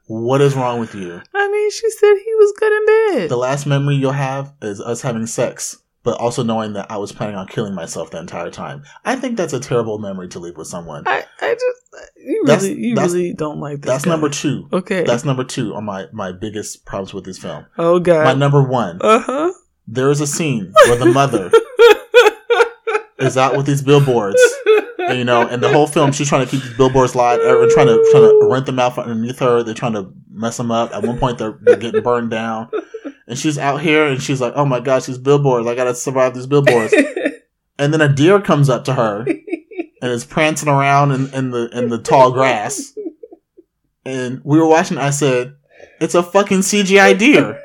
What is wrong with you? I mean, she said he was good in bed. The last memory you'll have is us having sex, but also knowing that I was planning on killing myself the entire time. I think that's a terrible memory to leave with someone. I, I just, you That's- really, you really don't like this. That's guy. number two. Okay. That's number two on my my biggest problems with this film. oh god, My number one. Uh huh. There is a scene where the mother is out with these billboards. And, you know, and the whole film, she's trying to keep these billboards live, or trying to trying to rent them out from underneath her. They're trying to mess them up. At one point, they're, they're getting burned down, and she's out here, and she's like, "Oh my gosh, these billboards! I gotta survive these billboards." And then a deer comes up to her and is prancing around in, in the in the tall grass. And we were watching. I said, "It's a fucking CGI deer.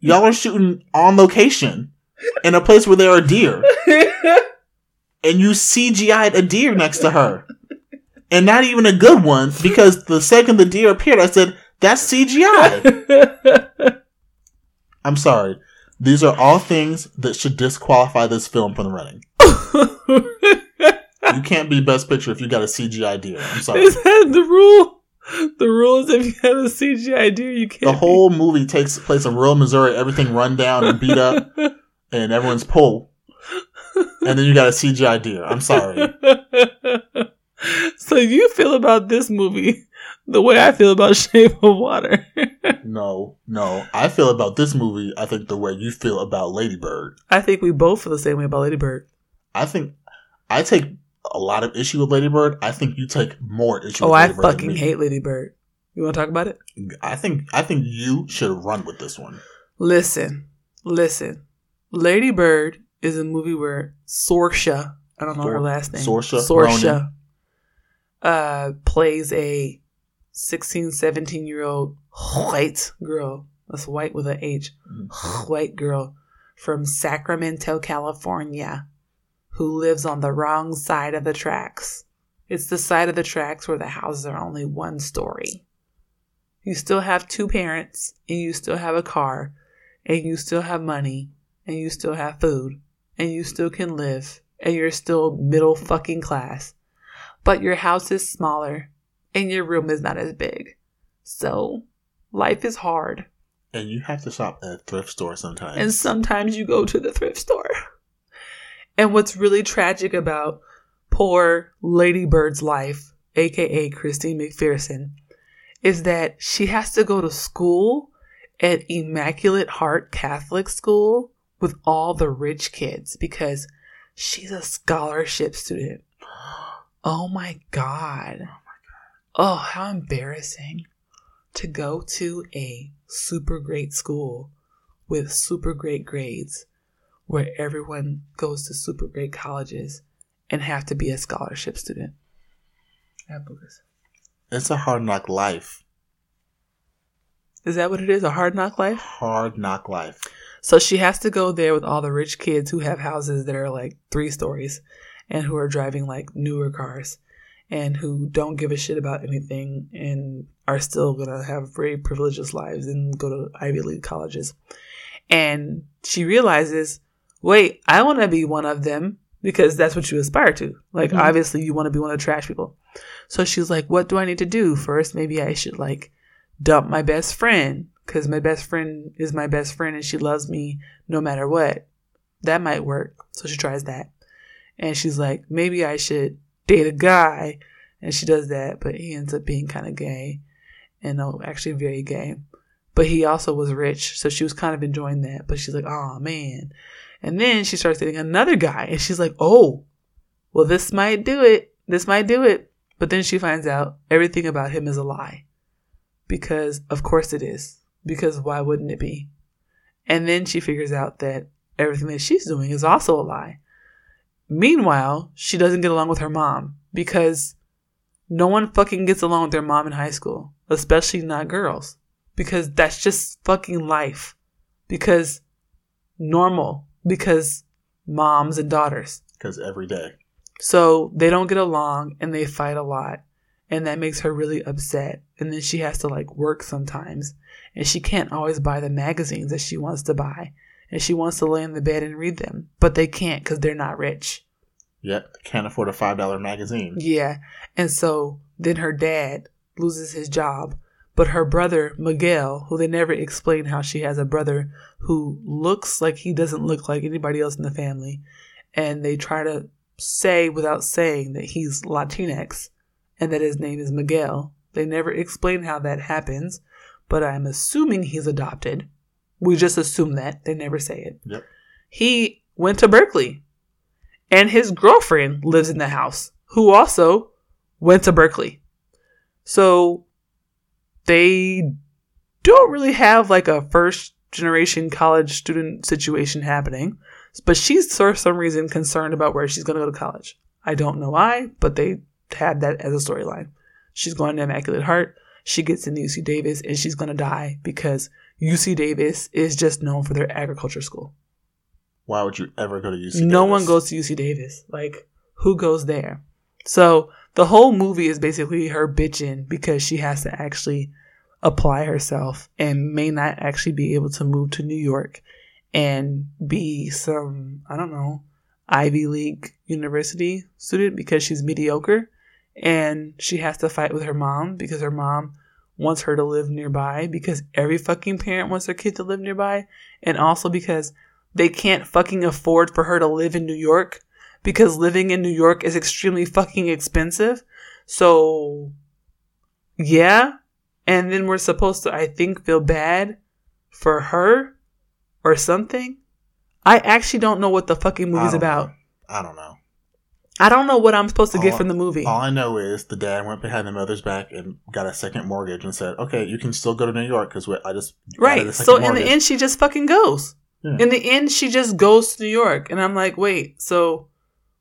Y'all are shooting on location in a place where there are deer." and you CGI'd a deer next to her. And not even a good one, because the second the deer appeared, I said, that's CGI. I'm sorry. These are all things that should disqualify this film from the running. You can't be Best Picture if you got a CGI deer. I'm sorry. Is that the rule? The rule is if you have a CGI deer, you can't. The whole movie takes place in rural Missouri, everything run down and beat up, and everyone's pulled. And then you got a CGI deer. I'm sorry. so you feel about this movie the way I feel about Shape of Water. No, no. I feel about this movie, I think the way you feel about Lady Bird. I think we both feel the same way about Lady Bird. I think I take a lot of issue with Lady Bird. I think you take more issue Oh, with I Lady Bird. than fucking hate Lady Bird. You want to talk about it? I think I think you should run with this one. Listen, listen. Lady Bird is a movie where Sorsha, I don't know her last name, Saoirse Sorsha, uh, plays a 16, 17 year old white girl. That's white with an H. Mm-hmm. White girl from Sacramento, California, who lives on the wrong side of the tracks. It's the side of the tracks where the houses are only one story. You still have two parents, and you still have a car, and you still have money, and you still have food, and you still can live, and you're still middle fucking class. But your house is smaller, and your room is not as big. So, life is hard. And you have to shop at a thrift store sometimes. And sometimes you go to the thrift store. And what's really tragic about poor Lady Bird's life, aka Christine McPherson, is that she has to go to school at Immaculate Heart Catholic School with all the rich kids because she's a scholarship student. Oh my God. Oh, how embarrassing to go to a super great school with super great grades where everyone goes to super great colleges and have to be a scholarship student. It's a hard knock life. Is that what it is? A hard knock life? Hard knock life. So she has to go there with all the rich kids who have houses that are like three stories and who are driving like newer cars and who don't give a shit about anything and are still to have very privileged lives and go to Ivy League colleges. And she realizes, wait, I want to be one of them because that's what you aspire to. Like, Mhm. obviously, you want to be one of the trash people. So she's like, what do I need to do? First, maybe I should like dump my best friend because my best friend is my best friend and she loves me no matter what. That might work. So she tries that. And she's like, maybe I should date a guy. And she does that, but he ends up being kind of gay. And no, actually very gay. But he also was rich. So she was kind of enjoying that. But she's like, oh man. And then she starts dating another guy. And she's like, oh, well, this might do it. This might do it. But then she finds out everything about him is a lie. because of course it is. Because why wouldn't it be? And then she figures out that everything that she's doing is also a lie. Meanwhile, she doesn't get along with her mom because no one fucking gets along with their mom in high school, especially not girls, because that's just fucking life. Because normal, because moms and daughters. Because every day. So they don't get along and they fight a lot. And that makes her really upset. And then she has to like work sometimes. And she can't always buy the magazines that she wants to buy. And she wants to lay in the bed and read them. But they can't because they're not rich. Yep, can't afford a five dollar magazine. Yeah. And so then her dad loses his job. But her brother, Miguel, who they never explain how she has a brother who looks like he doesn't look like anybody else in the family. And they try to say without saying that he's Latinx and that his name is Miguel. They never explain how that happens, but I'm assuming he's adopted. We just assume that. They never say it. Yep. He went to Berkeley, and his girlfriend lives in the house, who also went to Berkeley. So they don't really have like a first generation college student situation happening. But she's for some reason concerned about where she's going to go to college. I don't know why, but they had that as a storyline. She's going to Immaculate Heart. She gets into UC Davis and she's going to die because UC Davis is just known for their agriculture school. Why would you ever go to UC? No Davis? one goes to UC Davis. Like, who goes there? So the whole movie is basically her bitching because she has to actually apply herself and may not actually be able to move to New York and be some, I don't know, Ivy League university student because she's mediocre and she has to fight with her mom because her mom wants her to live nearby because every fucking parent wants their kid to live nearby and also because they can't fucking afford for her to live in New York because living in New York is extremely fucking expensive. So yeah, and then we're supposed to I think feel bad for her or something. I actually don't know what the fucking movie's about. know. I don't know. I don't know what I'm supposed to get from the movie. All I know is the dad went behind the mother's back and got a second mortgage and said, "Okay, you can still go to New York because I just right. So in the end, she just fucking goes. Yeah. In the end, she just goes to New York, and I'm like, wait. So,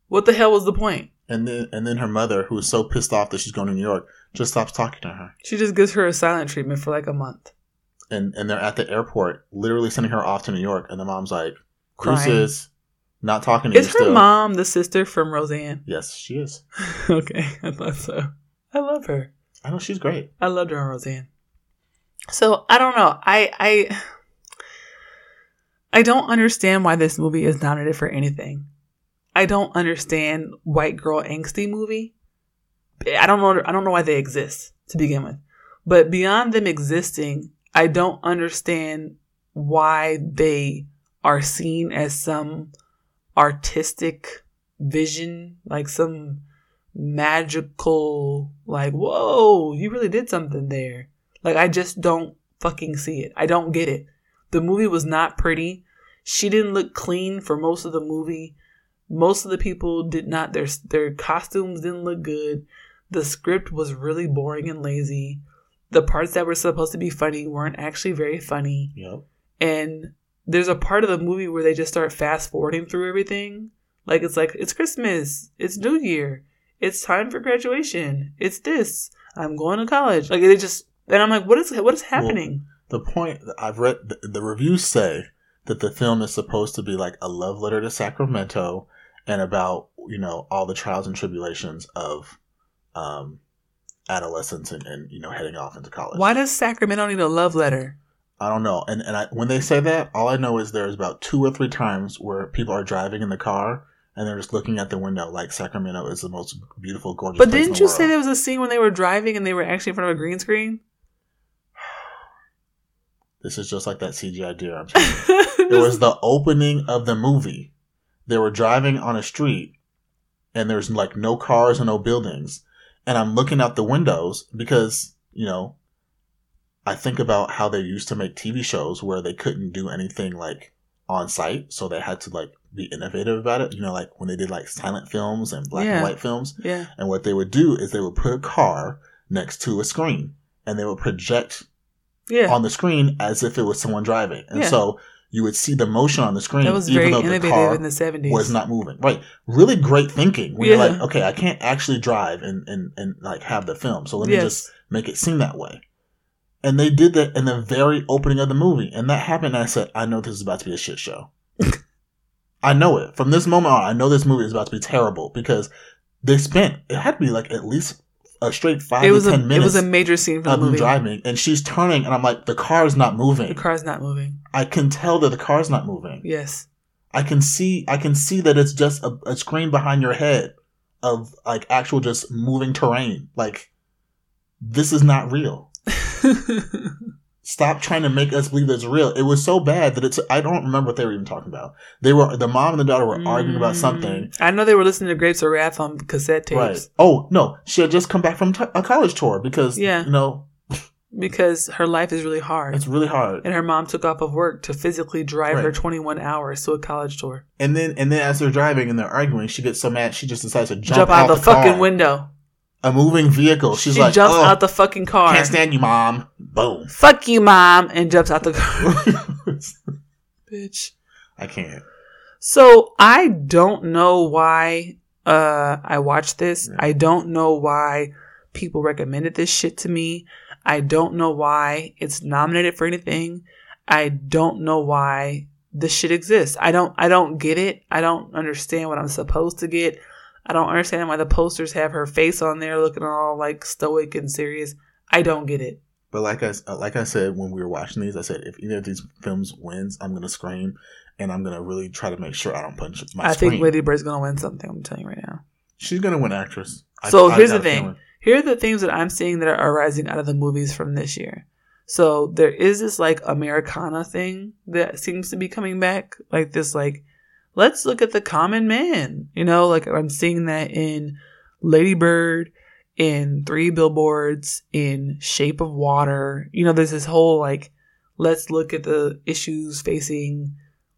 what the hell was the point? and then and then her mother, who is so pissed off that she's going to New York, just stops talking to her. She just gives her a silent treatment for like a month. And and they're at the airport, literally sending her off to New York, and the mom's like, Crying. "Deuces, not talking to Is you her still." mom the sister from Roseanne? Yes, she is. okay, I thought so. I love her. I know she's great. I loved her on Roseanne. So I don't know. I I I don't understand why this movie is nominated for anything. I don't understand white girl angsty movie. I don't know. I don't know why they exist to begin with. But beyond them existing, I don't understand why they are seen as some artistic vision, like some magical, like, whoa, you really did something there. Like, I just don't fucking see it. I don't get it. The movie was not pretty. She didn't look clean for most of the movie. Most of the people did not, their, their costumes didn't look good. The script was really boring and lazy. The parts that were supposed to be funny weren't actually very funny. Yep. And there's a part of the movie where they just start fast forwarding through everything. Like it's like it's Christmas, it's New Year, it's time for graduation, it's this. I'm going to college. Like they just and I'm like, what is what is happening? The point I've read, the, the reviews say that the film is supposed to be like a love letter to Sacramento and about you know all the trials and tribulations of um, adolescence and, and you know heading off into college. Why does Sacramento need a love letter? I don't know. And and I, when they say that, all I know is there's about two or three times where people are driving in the car and they're just looking at the window like Sacramento is the most beautiful, gorgeous. But place didn't the you say there was a scene when they were driving and they were actually in front of a green screen? This is just like that CGI deer. I'm telling you. it was the opening of the movie. They were driving on a street and there's like no cars and no buildings. And I'm looking out the windows because, you know, I think about how they used to make TV shows where they couldn't do anything like on site. So they had to like be innovative about it. You know, like when they did like silent films and black Yeah. and white films. yeah. And what they would do is they would put a car next to a screen and they would project Yeah. on the screen as if it was someone driving. And Yeah. so you would see the motion on the screen, that was even very though the car in the 70s. was not moving. Right. Really great thinking. When you're like, okay, I can't actually drive and, and, and like have the film. So let me Yes. just make it seem that way. And they did that in the very opening of the movie. And that happened. And I said, I know this is about to be a shit show. I know it. From this moment on, I know this movie is about to be terrible because they spent, it had to be like at least a straight five it was to a ten it was a major scene for the of them movie. driving. And she's turning and I'm like, the car's not moving. The car's not moving. I can tell that the car's not moving. Yes. I can see I can see that it's just a, a screen behind your head of like actual just moving terrain. Like this is not real. Stop trying to make us believe it's real. It was so bad that it's I don't remember what they were even talking about. They were the mom and the daughter were arguing about something. Mm. I know they were listening to Grapes of Wrath on cassette tapes Right. Oh, no. She had just come back from t- a college tour because Yeah. you know, because her life is really hard. it's really hard. and her mom took off of work to physically drive her 21 hours to a college tour. And then and then as they're driving and they're arguing, she gets so mad she just decides to jump, Jump, out, the, fucking car. window. A moving vehicle. She's she like, jumps oh, out the fucking car. can't stand you, mom. Boom. Fuck you, mom, and jumps out the car. Bitch. I can't. So I don't know why uh I watched this. Yeah. I don't know why people recommended this shit to me. I don't know why it's nominated for anything. I don't know why this shit exists. I don't I don't get it. I don't understand what I'm supposed to get. I don't understand why the posters have her face on there looking all like stoic and serious. I don't get it. But like I uh, like I said when we were watching these, I said if either of these films wins, I'm gonna scream, and I'm gonna really try to make sure I don't punch my I screen. think Lady Bird's gonna win something, I'm telling you right now. She's gonna win actress. So I here's got the thing. Here are the things that I'm seeing that are arising out of the movies from this year. So there is this like Americana thing that seems to be coming back. Like this like let's look at the common man. You know, like I'm seeing that in Lady Bird, in Three Billboards, in Shape of Water. You know, there's this whole like let's look at the issues facing,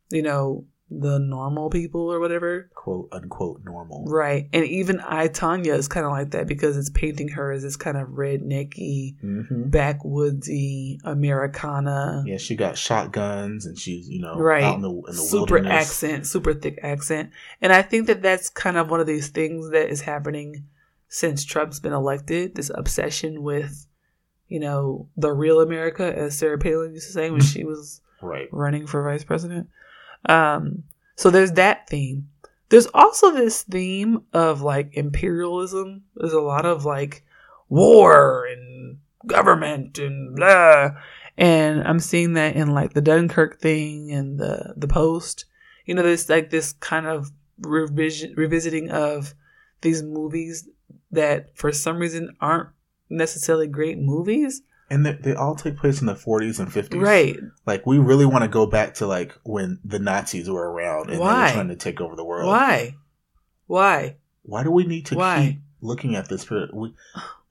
you know, the normal people or whatever. quote unquote normal. Right. And even I, Tonya, is kind of like that because it's painting her as this kind of rednecky, hmm backwoodsy Americana. Yeah, she got shotguns and she's you know Right. out in the in the super wilderness. accent, super thick accent. And I think that that's kind of one of these things that is happening since Trump's been elected this obsession with, you know, the real America, as Sarah Palin used to say when she was Right. running for vice president. Um, so there's that theme. There's also this theme of like imperialism. There's a lot of like war and government and blah. And I'm seeing that in like the Dunkirk thing and the the Post. You know, there's like this kind of revision revisiting of these movies that for some reason aren't necessarily great movies. And they, they all take place in the 40s and 50s. Right. Like we really want to go back to like when the Nazis were around and they Why? were trying to take over the world. Why? Why? Why do we need to Why? keep looking at this period? We,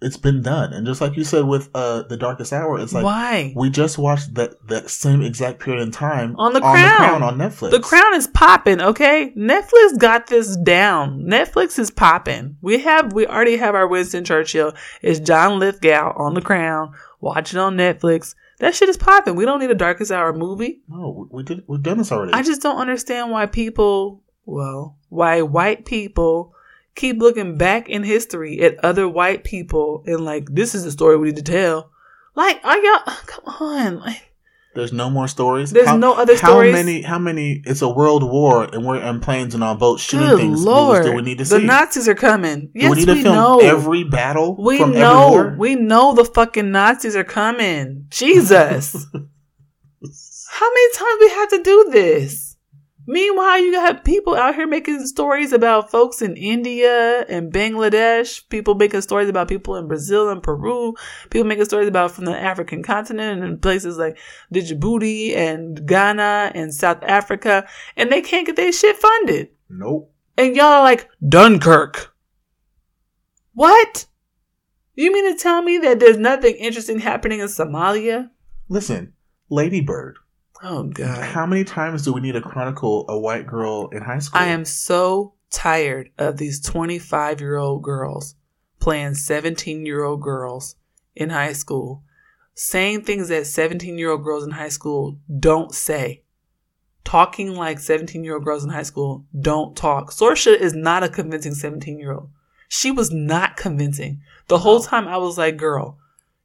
it's been done, and just like you said with uh, the Darkest Hour, it's like Why? we just watched that that same exact period in time On The on the Crown. Crown on Netflix. The crown is popping, okay? Netflix got this down. Netflix is popping. We have we already have our Winston Churchill. It's John Lithgow on the crown. Watch it on Netflix. That shit is popping. We don't need a Darkest Hour movie. No, we, did. We've done this already. I just don't understand why people, well, why white people keep looking back in history at other white people and like, this is the story we need to tell. Like, are y'all, come on. Like, There's no more stories. There's no other how stories? How many? How many? It's a world war, and we're in planes and on boats shooting good things. lord. Do we need to see? the? Nazis are coming. Do Yes, we need we, film know. every battle we know. We know the fucking Nazis are coming. Jesus. How many times we have to do this? Meanwhile, you got people out here making stories about folks in India and Bangladesh, people making stories about people in Brazil and Peru, people making stories about from the African continent and places like Djibouti and Ghana and South Africa, and they can't get their shit funded. Nope. And y'all are like, Dunkirk. What? You mean to tell me that there's nothing interesting happening in Somalia? Listen, Lady Bird. Oh, God. How many times do we need to chronicle a white girl in high school? I am so tired of these 25 year old girls playing 17 year old girls in high school. saying things that 17 year old girls in high school don't say. Talking like 17 year old girls in high school don't talk. Sorsha is not a convincing 17 year old. She was not convincing. The whole time I was like, girl,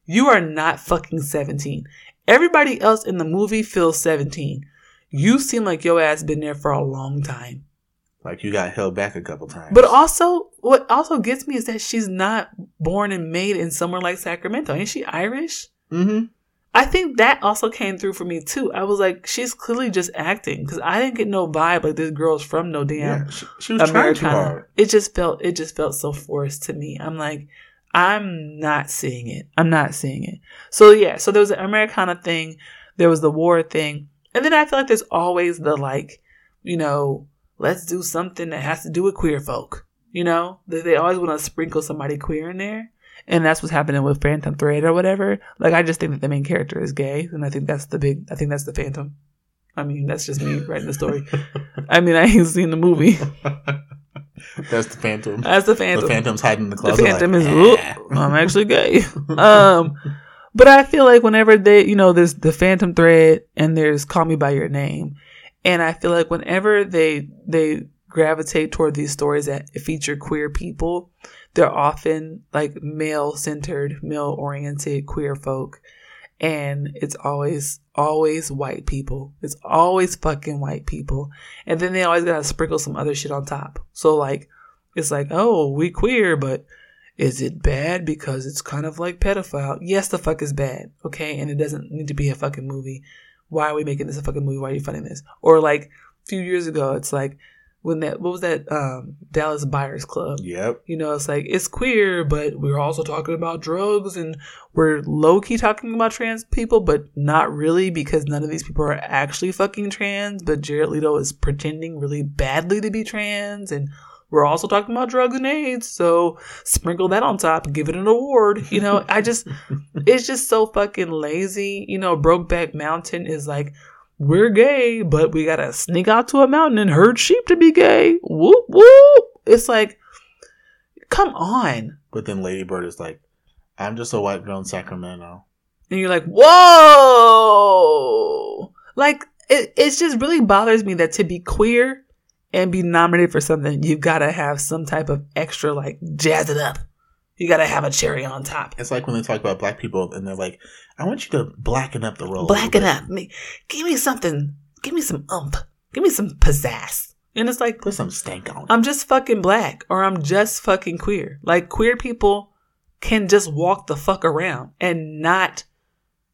you are not fucking 17. Everybody else in the movie feels 17. You seem like your ass been there for a long time. Like you got held back a couple times. But also, what also gets me is that she's not born and made in somewhere like Sacramento. Ain't she Irish? mm-hmm. I think that also came through for me too. I was like, she's clearly just acting because I didn't get no vibe like this girl's from no damn Yeah, she, she was trying too hard. It just felt it just felt so forced to me. I'm like, I'm not seeing it. I'm not seeing it. So yeah, so there was an Americana thing, there was the war thing, and then I feel like there's always the like, you know, let's do something that has to do with queer folk. You know, they, they always want to sprinkle somebody queer in there. And that's what's happening with Phantom Thread or whatever. Like, I just think that the main character is gay, and I think that's the big. I think that's the Phantom. I mean, that's just me writing the story. I mean, I ain't seen the movie. That's the Phantom. That's the Phantom. The Phantom's hiding in the closet. The. Phantom like, is. I'm actually gay. Um, but I feel like whenever they, you know, there's the Phantom thread and there's Call Me by Your Name, and I feel like whenever they they gravitate toward these stories that feature queer people, they're often like male centered, male oriented queer folk, and it's always always white people. It's always fucking white people, and then they always gotta sprinkle some other shit on top. So like, it's like, oh, we queer, but is it bad because it's kind of like pedophile? Yes, the fuck is bad, okay? And it doesn't need to be a fucking movie. Why are we making this a fucking movie? Why are you funding this? Or like a few years ago, it's like when that what was that um Dallas Buyers Club? Yep. You know, it's like it's queer, but we're also talking about drugs and we're low key talking about trans people, but not really because none of these people are actually fucking trans. But Jared Leto is pretending really badly to be trans, and we're also talking about drugs and AIDS. So sprinkle that on top, give it an award. You know, I just, it's just so fucking lazy. You know, Brokeback Mountain is like, we're gay, but we gotta sneak out to a mountain and herd sheep to be gay. Whoop whoop. It's like, come on. But then Lady Bird is like, I'm just a white girl in Sacramento. And you're like, whoa! Like, it, it just really bothers me that to be queer and be nominated for something, you've gotta have some type of extra, like, jazz it up. You gotta have a cherry on top. It's like when they talk about black people and they're like, I want you to blacken up the role. Blacken up. Me, give me something. Give me some ump. Give me some pizzazz. And it's like, Put some stank on it. I'm just fucking black or I'm just fucking queer. Like queer people can just walk the fuck around and not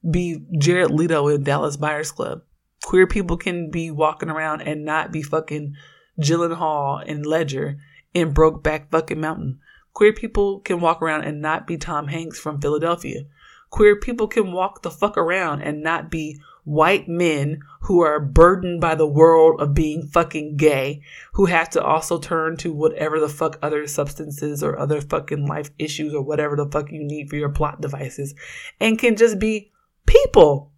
be Jared Leto in Dallas Buyers Club. Queer people can be walking around and not be fucking Gyllenhaal and Ledger in Brokeback fucking Mountain. Queer people can walk around and not be Tom Hanks from Philadelphia. Queer people can walk the fuck around and not be white men who are burdened by the world of being fucking gay, who have to also turn to whatever the fuck other substances or other fucking life issues or whatever the fuck you need for your plot devices, and can just be people.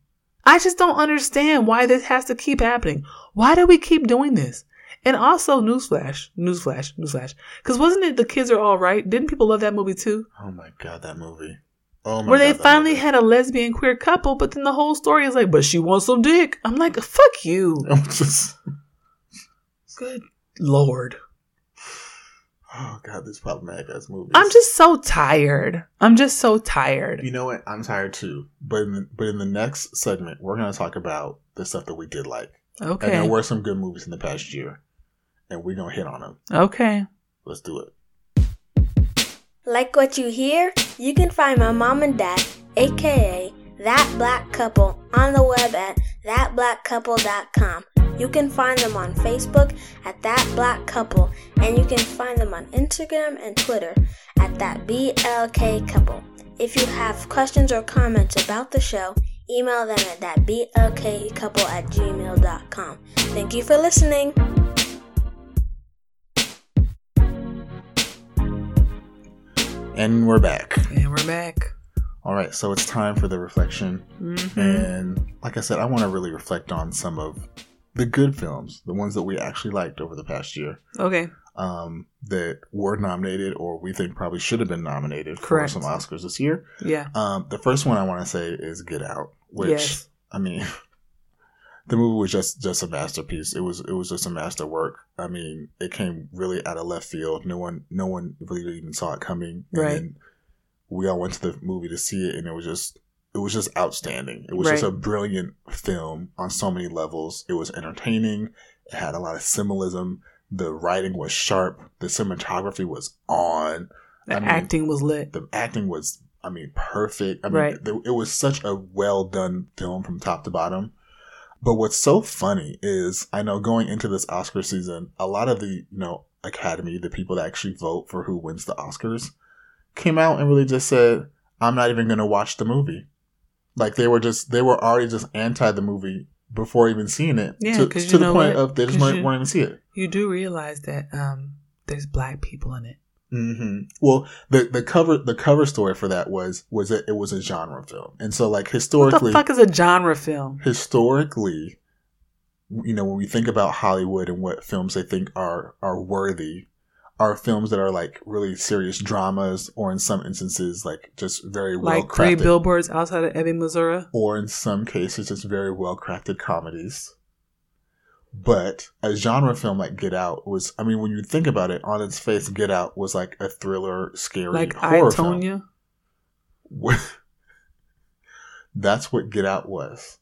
I just don't understand why this has to keep happening. Why do we keep doing this? And also, newsflash, newsflash, newsflash. Because wasn't it The Kids Are All Right? Didn't people love that movie too? Oh my god, that movie. Oh my Where god. they finally movie. had a lesbian queer couple, but then the whole story is like, but she wants some dick. I'm like, fuck you. I'm just Good lord. Oh god, this problematic ass movie. I'm just so tired. I'm just so tired. You know what? I'm tired too. But in the, but in the next segment, we're gonna talk about the stuff that we did like. Okay. And there were some good movies in the past year, and we're gonna hit on them. Okay. Let's do it. Like what you hear? You can find my mom and dad, aka That Black Couple, on the web at thatblackcouple.com. You can find them on Facebook at That Black Couple, and you can find them on Instagram and Twitter at That BLK Couple. If you have questions or comments about the show, email them at that BLKcouple at gmail.com. Thank you for listening. And we're back. And we're back. All right, so it's time for the reflection. Mhm. And like I said, I want to really reflect on some of the good films, the ones that we actually liked over the past year. Okay. um, that were nominated or we think probably should have been nominated Correct. for some Oscars this year. Yeah. Um, the first one I want to say is Get Out, which Yes. I mean, the movie was just just a masterpiece. It was it was just a masterwork. I mean, it came really out of left field. No one no one really even saw it coming. And Right. then we all went to the movie to see it, and it was just it was just outstanding. It was just a brilliant film on so many levels. It was entertaining. It had a lot of symbolism. The writing was sharp. The cinematography was on The I mean, acting was lit. the acting was i mean perfect i mean Right. it was such a well done film from top to bottom but what's so funny is i know going into this oscar season a lot of the you know academy the people that actually vote for who wins the oscars came out and really just said i'm not even going to watch the movie like they were just they were already just anti the movie before even seeing it Yeah, to, to you the know point what? of they just weren't, you- weren't even see it You do realize that um, there's black people in it. Hmm Well, the the cover the cover story for that was was that it was a genre film, and so like What historically, the fuck is a genre film? historically, you know, when we think about Hollywood and what films they think are are worthy, are films that are like really serious dramas, or in some instances, like just very well Like three billboards outside of Ebbing, Missouri. or in some cases, just very well crafted comedies. But a genre film like Get Out was, I mean, when you think about it, on its face, Get Out was like a thriller, scary Like I, horror film. Tonya. That's what Get Out was.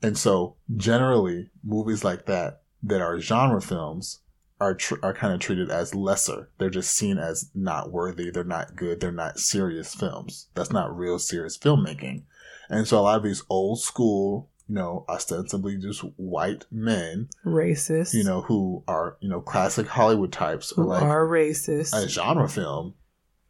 And so, generally, movies like that that are genre films are tr- are kind of treated as lesser. They're just seen as not worthy. They're not good. They're not serious films. That's not real serious filmmaking. And so, a lot of these old school, you know, ostensibly just white men, Racist. you know, who are you know classic Hollywood types, who like are racist. a genre film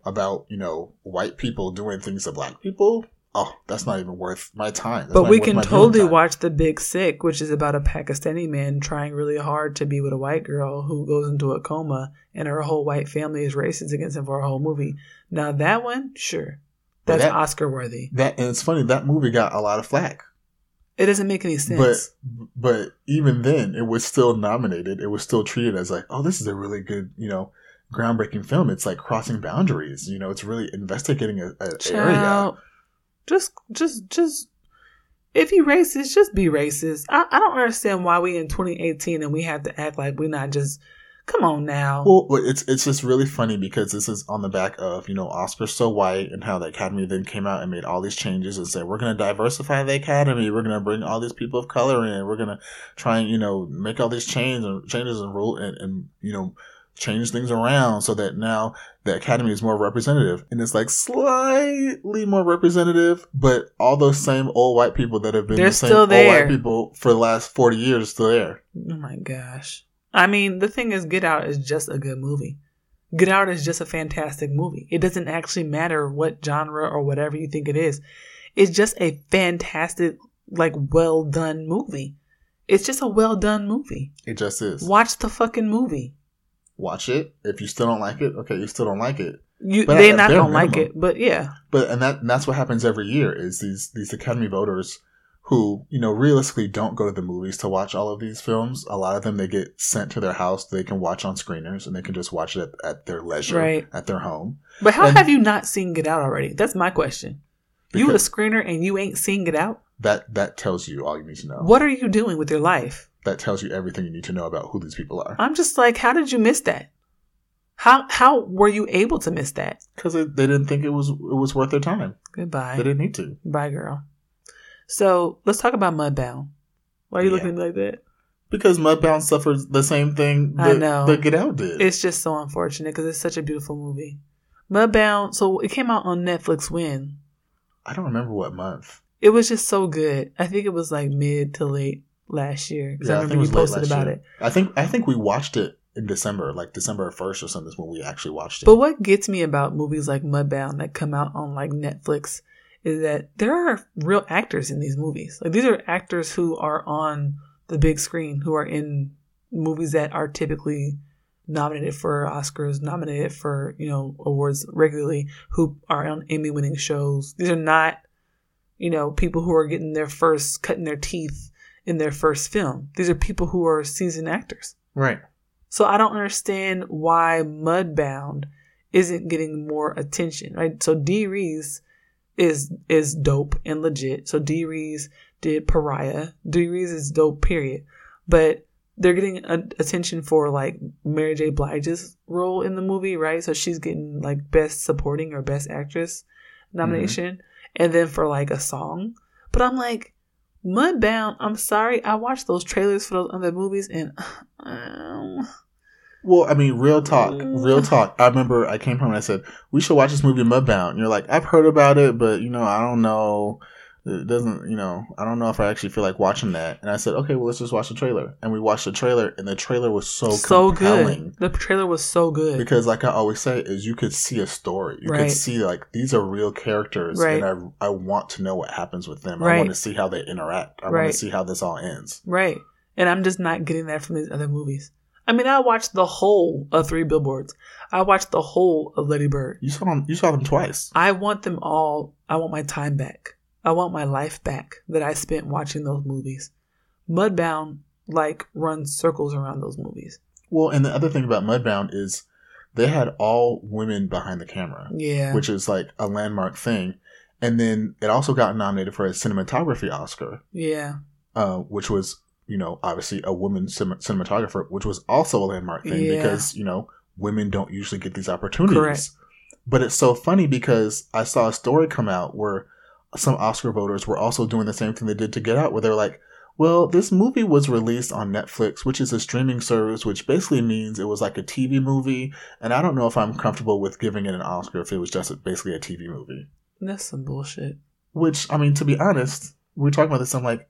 about you know white people doing things to black people oh that's not even worth my time That's but we can totally watch The Big Sick, which is about a Pakistani man trying really hard to be with a white girl who goes into a coma and her whole white family is racist against him for a whole movie. Now, that one, sure. That's that- Oscar worthy. that and it's funny that movie got a lot of flack It doesn't make any sense. but even then it was still nominated it was still treated as like oh this is a really good you know groundbreaking film it's like crossing boundaries you know it's really investigating a, a area Child, just, just, just. If you racist, just be racist. I, I don't understand why we in 2018 and we have to act like we're not just. Come on now. Well, it's it's just really funny because this is on the back of you know Oscars so white and how the Academy then came out and made all these changes and said we're going to diversify the Academy, we're going to bring all these people of color in, we're going to try and you know make all these changes and changes and rule and, and you know change things around so that now the Academy is more representative and it's like slightly more representative, but all those same old white people that have been They're the same still old there. white people for the last forty years still there. Oh my gosh. I mean, the thing is, Get Out is just a good movie. Get Out is just a fantastic movie. It doesn't actually matter what genre or whatever you think it is. It's just a fantastic, like, well done movie. It's just a well done movie. It just is. Watch the fucking movie. Watch it. If you still don't like it, okay, you still don't like it. You, But they're at not bare gonna like it, but yeah, But and that and that's what happens every year is these these Academy voters who you know realistically don't go to the movies to watch all of these films. A lot of them they get sent to their house. They can watch on screeners and they can just watch it at, at their leisure Right. at their home. But how And- have you not seen Get Out already? That's my question. You a screener and you ain't seen Get Out? That that tells you all you need to know. What are you doing with your life? That tells you everything you need to know about who these people are. I'm just like, how did you miss that? How how were you able to miss that? Because they didn't think it was it was worth their time. Goodbye. They didn't need to. Bye, girl. So let's talk about Mudbound. Why are you Yeah. looking like that? Because Mudbound suffers the same thing I know. that Get Out did. It's just so unfortunate because it's such a beautiful movie. Mudbound. So it came out on Netflix when I don't remember what month. it was just so good. I think it was like mid to late last year I Yeah, I remember think it you posted about year. it. I think I think we watched it in December, like December first or something is when we actually watched it. But what gets me about movies like Mudbound that come out on like Netflix is that there are real actors in these movies. Like these are actors who are on the big screen, who are in movies that are typically nominated for Oscars, nominated for, you know, awards regularly, who are on Emmy winning shows. These are not, you know, people who are getting their first cutting their teeth in their first film. These are people who are seasoned actors. right. So I don't understand why Mudbound isn't getting more attention, right? So Dee Rees is is dope and legit. So Rees did Pariah. Rees is dope, period. But they're getting a, attention for like Mary J. Blige's role in the movie, right? So she's getting like best supporting or best actress nomination, mm-hmm. and then for like a song. But I'm like, Mudbound. I'm sorry, I watched those trailers for those other movies, and um, well, I mean, real talk, real mm. talk. I remember I came home and I said we should watch this movie Mudbound. And you're like, I've heard about it, but you know, I don't know. It doesn't, you know, I don't know if I actually feel like watching that. And I said, okay, well, let's just watch the trailer. And we watched the trailer, and the trailer was so so compelling. good. The trailer was so good because, like I always say, is you could see a story. You right. could see like these are real characters, right. and I I want to know what happens with them. Right. I want to see how they interact. I want to see how this all ends. Right. And I'm just not getting that from these other movies. I mean, I watched the whole of Three Billboards. I watched the whole of Lady Bird. You saw them. You saw them twice. I want them all. I want my time back. I want my life back that I spent watching those movies. Mudbound like runs circles around those movies. Well, and the other thing about Mudbound is they had all women behind the camera. Yeah. Which is like a landmark thing. And then it also got nominated for a cinematography Oscar. Yeah. Uh, which was, you know, obviously a woman cinematographer, which was also a landmark thing yeah. because, you know, women don't usually get these opportunities. Correct. But it's so funny because I saw a story come out where some Oscar voters were also doing the same thing they did to Get Out, where they're like, well, this movie was released on Netflix, which is a streaming service, which basically means it was like a TV movie. And I don't know if I'm comfortable with giving it an Oscar if it was just basically a TV movie. That's some bullshit. Which, I mean, to be honest, we were talking about this. I'm like,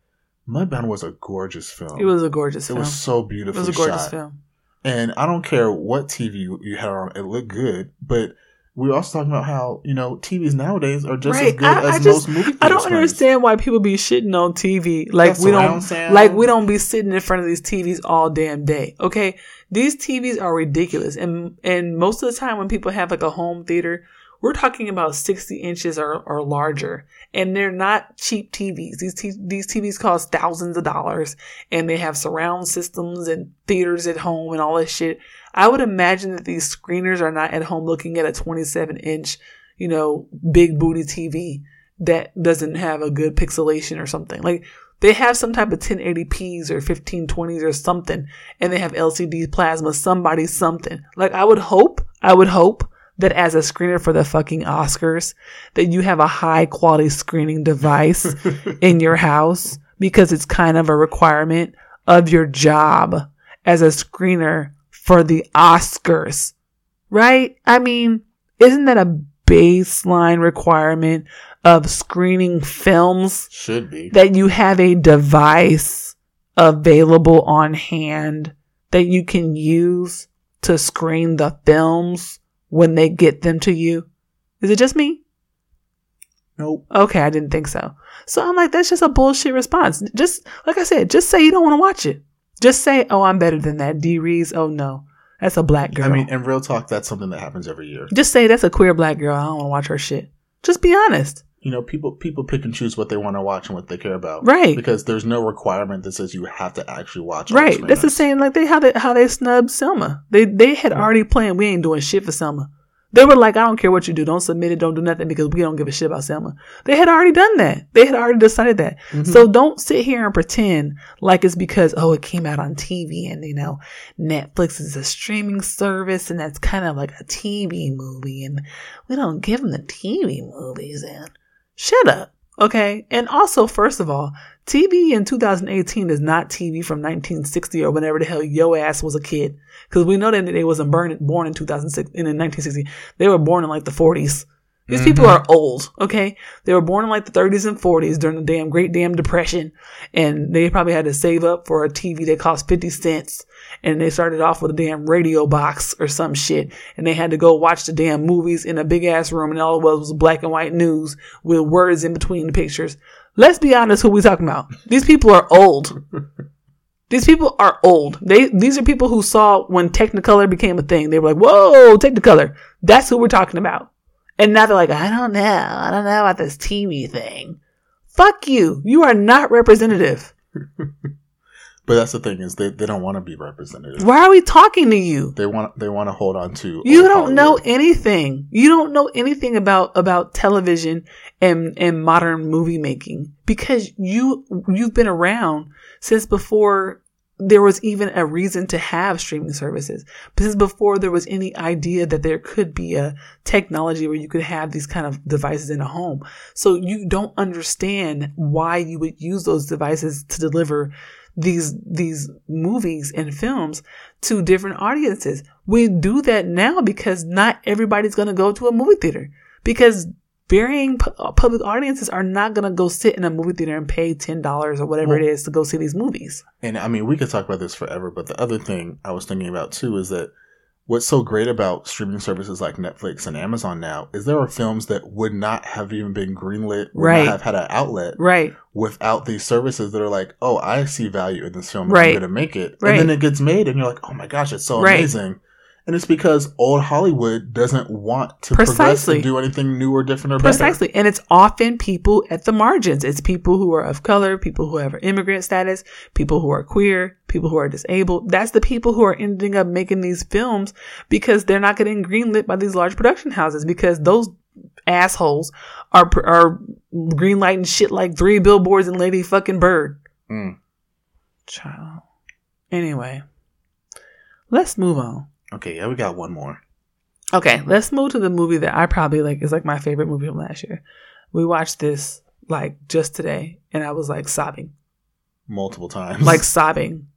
Mudbound was a gorgeous film. It was a gorgeous it film. It was so beautiful. It was a gorgeous shot. film. And I don't care what TV you had on, it looked good. But we are also talking about how you know TVs nowadays are just right. as good I, as I just, most movie. I don't screens. understand why people be shitting on TV like That's we don't sound. like we don't be sitting in front of these TVs all damn day. Okay, these TVs are ridiculous, and and most of the time when people have like a home theater, we're talking about sixty inches or, or larger, and they're not cheap TVs. These t- these TVs cost thousands of dollars, and they have surround systems and theaters at home and all this shit. I would imagine that these screeners are not at home looking at a 27 inch, you know, big booty TV that doesn't have a good pixelation or something. Like they have some type of 1080p's or 1520s or something, and they have LCD plasma, somebody, something. Like I would hope, I would hope that as a screener for the fucking Oscars, that you have a high quality screening device in your house because it's kind of a requirement of your job as a screener for the Oscars, right? I mean, isn't that a baseline requirement of screening films? Should be. That you have a device available on hand that you can use to screen the films when they get them to you. Is it just me? Nope. Okay, I didn't think so. So I'm like, that's just a bullshit response. Just, like I said, just say you don't want to watch it. Just say, "Oh, I'm better than that." Dee Rees, oh no, that's a black girl. I mean, in real talk, that's something that happens every year. Just say that's a queer black girl. I don't want to watch her shit. Just be honest. You know, people people pick and choose what they want to watch and what they care about. Right. Because there's no requirement that says you have to actually watch. Right. That's the same like they how they how they snubbed Selma. They they had already planned. We ain't doing shit for Selma. They were like, I don't care what you do. Don't submit it. Don't do nothing because we don't give a shit about Selma. They had already done that. They had already decided that. Mm-hmm. So don't sit here and pretend like it's because, oh, it came out on TV and, you know, Netflix is a streaming service and that's kind of like a TV movie and we don't give them the TV movies and shut up. Okay. And also, first of all, TV in 2018 is not TV from 1960 or whenever the hell yo ass was a kid. Because we know that they wasn't born, born in 2006, in 1960. They were born in like the 40s. These mm-hmm. people are old, okay? They were born in like the 30s and 40s during the damn Great Damn Depression. And they probably had to save up for a TV that cost 50 cents. And they started off with a damn radio box or some shit. And they had to go watch the damn movies in a big ass room. And all it was was black and white news with words in between the pictures. Let's be honest who we talking about. These people are old. These people are old. They these are people who saw when Technicolor became a thing. They were like, "Whoa, Technicolor!" That's who we're talking about. And now they're like, "I don't know. I don't know about this TV thing." Fuck you. You are not representative. But that's the thing is they, they don't want to be representative. Why are we talking to you? They want they want to hold on to. You don't know anything. You don't know anything about about television and and modern movie making because you you've been around since before there was even a reason to have streaming services. Since before there was any idea that there could be a technology where you could have these kind of devices in a home. So you don't understand why you would use those devices to deliver these these movies and films to different audiences. We do that now because not everybody's going to go to a movie theater because varying pu- uh, public audiences are not going to go sit in a movie theater and pay $10 or whatever it is to go see these movies. And I mean, we could talk about this forever, but the other thing I was thinking about too is that what's so great about streaming services like Netflix and Amazon now is there are films that would not have even been greenlit, would Right. not have had an outlet Right. without these services that are like, oh, I see value in this film, Right. I'm going to make it. Right. And then it gets made, and you're like, oh my gosh, it's so Right. amazing. And it's because old Hollywood doesn't want to progress Precisely. and do anything new or different or better. Precisely. And it's often people at the margins. It's people who are of color, people who have immigrant status, people who are queer, people who are disabled. That's the people who are ending up making these films because they're not getting greenlit by these large production houses because those assholes are are greenlighting shit like three billboards and Lady fucking Bird. Mm. Child. Anyway, let's move on. Okay, yeah, we got one more. Okay, let's move to the movie that I probably like is like my favorite movie from last year. We watched this like just today and I was like sobbing. Multiple times. Like sobbing.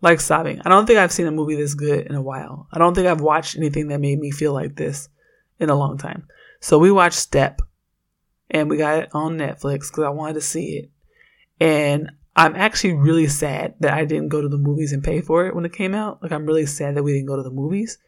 Like sobbing. I don't think I've seen a movie this good in a while. I don't think I've watched anything that made me feel like this in a long time. So we watched Step and we got it on Netflix because I wanted to see it. And I'm actually really sad that I didn't go to the movies and pay for it when it came out. Like I'm really sad that we didn't go to the movies.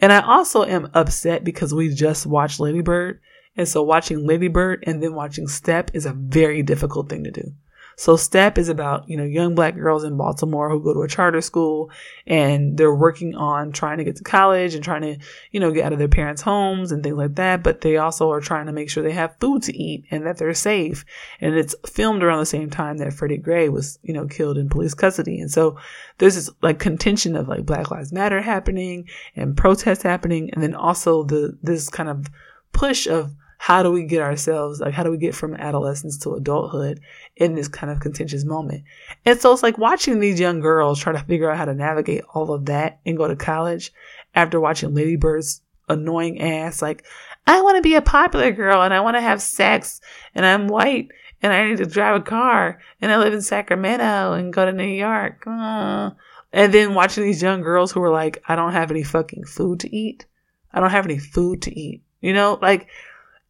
And I also am upset because we just watched Lady Bird. And so watching Lady Bird and then watching Step is a very difficult thing to do. So Step is about, you know, young black girls in Baltimore who go to a charter school and they're working on trying to get to college and trying to, you know, get out of their parents' homes and things like that. But they also are trying to make sure they have food to eat and that they're safe. And it's filmed around the same time that Freddie Gray was, you know, killed in police custody. And so there's this like contention of like Black Lives Matter happening and protests happening. And then also the, this kind of push of how do we get ourselves like how do we get from adolescence to adulthood in this kind of contentious moment? And so it's like watching these young girls try to figure out how to navigate all of that and go to college after watching lady bird's annoying ass like i want to be a popular girl and i want to have sex and i'm white and i need to drive a car and i live in sacramento and go to new york. Uh. and then watching these young girls who are like i don't have any fucking food to eat. I don't have any food to eat. You know like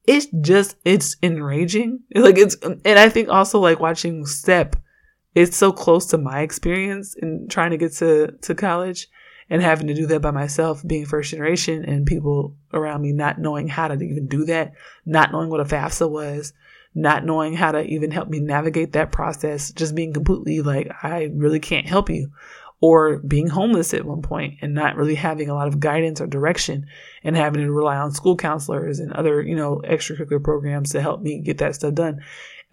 it's just it's enraging. Like it's and i think also like watching step it's so close to my experience in trying to get to to college and having to do that by myself being first generation and people around me not knowing how to even do that not knowing what a fafsa was not knowing how to even help me navigate that process just being completely like i really can't help you or being homeless at one point and not really having a lot of guidance or direction and having to rely on school counselors and other, you know, extracurricular programs to help me get that stuff done.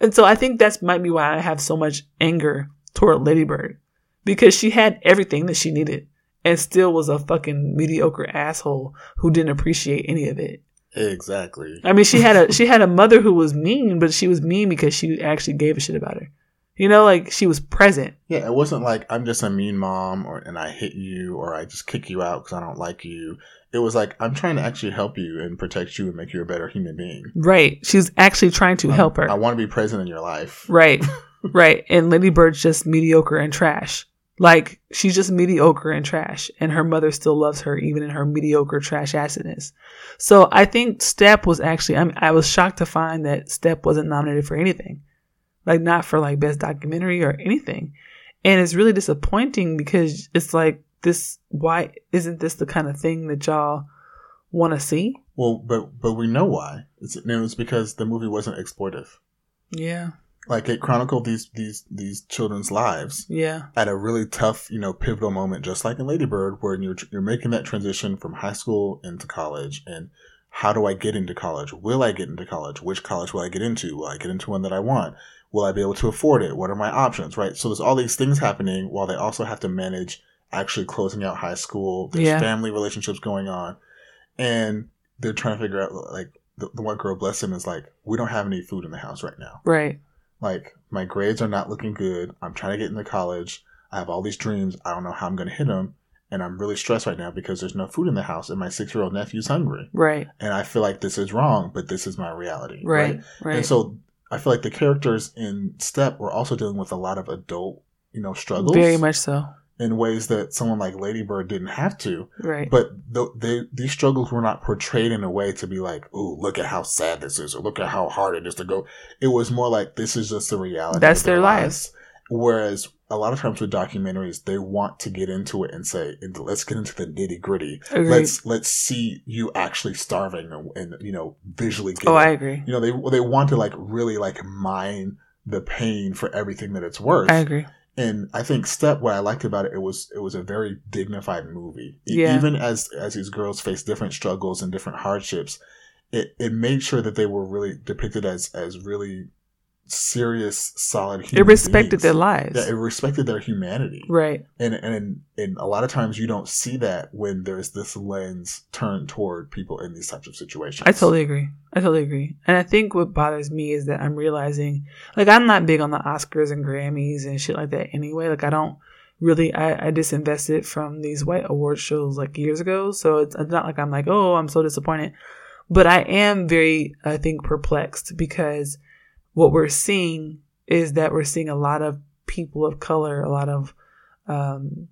And so I think that's might be why I have so much anger toward Ladybird because she had everything that she needed and still was a fucking mediocre asshole who didn't appreciate any of it. exactly. I mean, she had a she had a mother who was mean, but she was mean because she actually gave a shit about her. You know, like she was present. Yeah, it wasn't like I'm just a mean mom, or and I hit you, or I just kick you out because I don't like you. It was like I'm trying to actually help you and protect you and make you a better human being. Right. She was actually trying to um, help her. I want to be present in your life. Right. right. And Lady Bird's just mediocre and trash. Like she's just mediocre and trash, and her mother still loves her even in her mediocre trash assedness. So I think Step was actually. I, mean, I was shocked to find that Step wasn't nominated for anything, like not for like best documentary or anything, and it's really disappointing because it's like this. Why isn't this the kind of thing that y'all want to see? Well, but but we know why. It's, it was because the movie wasn't exploitive. Yeah. Like it chronicled these these these children's lives Yeah. at a really tough, you know, pivotal moment, just like in Lady Bird, where you're you're making that transition from high school into college, and how do I get into college? Will I get into college? Which college will I get into? Will I get into one that I want? Will I be able to afford it? What are my options? Right. So there's all these things happening while they also have to manage actually closing out high school. There's Yeah. family relationships going on, and they're trying to figure out like the, the one girl, bless him, is like, we don't have any food in the house right now. Right. Like my grades are not looking good. I'm trying to get into college. I have all these dreams. I don't know how I'm going to hit them. And I'm really stressed right now because there's no food in the house and my six year old nephew's hungry. Right. And I feel like this is wrong, but this is my reality. Right. Right. And so I feel like the characters in Step were also dealing with a lot of adult, you know, struggles. Very much so. In ways that someone like Lady Bird didn't have to. Right. But th- they, these struggles were not portrayed in a way to be like, "Ooh, look at how sad this is," or "Look at how hard it is to go." It was more like, "This is just the reality." That's of their lives. Whereas a lot of times with documentaries, they want to get into it and say, "Let's get into the nitty gritty. Agreed. Let's let's see you actually starving and, and you know visually oh, it." I agree. you know they they want to like really like mine the pain for everything that it's worth. I agree. And I think Step, what I liked about it, it was it was a very dignified movie. Yeah. Even as as these girls face different struggles and different hardships, it it made sure that they were really depicted as as really serious, solid. It respected beings. their lives. Yeah, it respected their humanity. right. And and and a lot of times you don't see that when there's this lens turned toward people in these types of situations. I totally agree. I totally agree. And I think what bothers me is that I'm realizing, like, I'm not big on the Oscars and Grammys and shit like that anyway. Like, I don't really, I, I disinvested from these white award shows like years ago. So it's, it's not like I'm like, oh, I'm so disappointed. But I am very, I think, perplexed because what we're seeing is that we're seeing a lot of people of color, a lot of um,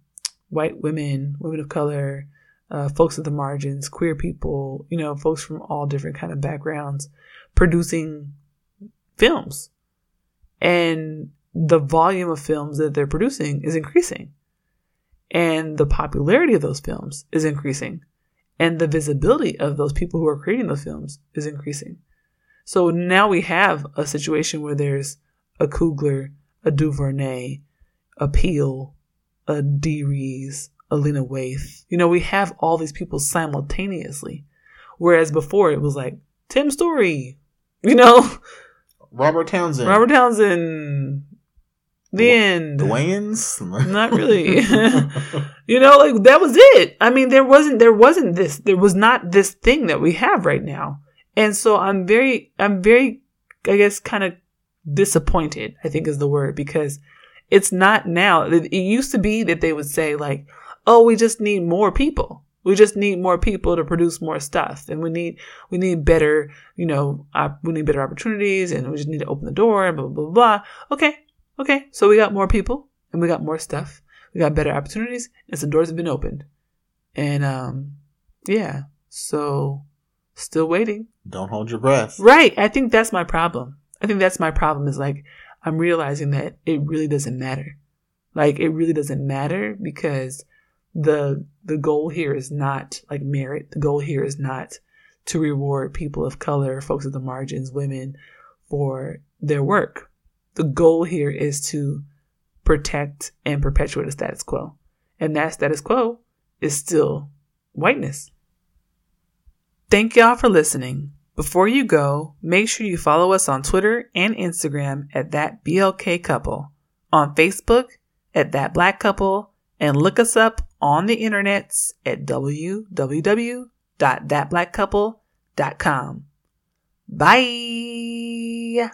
white women, women of color, uh, folks at the margins, queer people, you know, folks from all different kind of backgrounds producing films. And the volume of films that they're producing is increasing. And the popularity of those films is increasing. And the visibility of those people who are creating those films is increasing. So now we have a situation where there's a Coogler, a Duvernay, a Peele, a Dee Rees, a Lena Waithe. You know, we have all these people simultaneously. Whereas before it was like Tim Story, you know, Robert Townsend, Robert Townsend, the end. Wayans. Not really. you know, like that was it. I mean, there wasn't there wasn't this there was not this thing that we have right now. And so I'm very I'm very I guess kind of disappointed, I think is the word because it's not now. It used to be that they would say like, "Oh, we just need more people. We just need more people to produce more stuff, and we need we need better, you know, op- we need better opportunities, and we just need to open the door, and blah blah blah." blah. Okay, okay, so we got more people, and we got more stuff. We got better opportunities, and some doors have been opened, and um, yeah. So, still waiting. Don't hold your breath. Right. I think that's my problem. I think that's my problem is like I'm realizing that it really doesn't matter. Like it really doesn't matter because the the goal here is not like merit. The goal here is not to reward people of color, folks at the margins, women for their work. The goal here is to protect and perpetuate the status quo. And that status quo is still whiteness. Thank y'all for listening. Before you go, make sure you follow us on Twitter and Instagram at that BLK couple, on Facebook at that black couple, and look us up on the internets at www.thatblackcouple.com. Bye.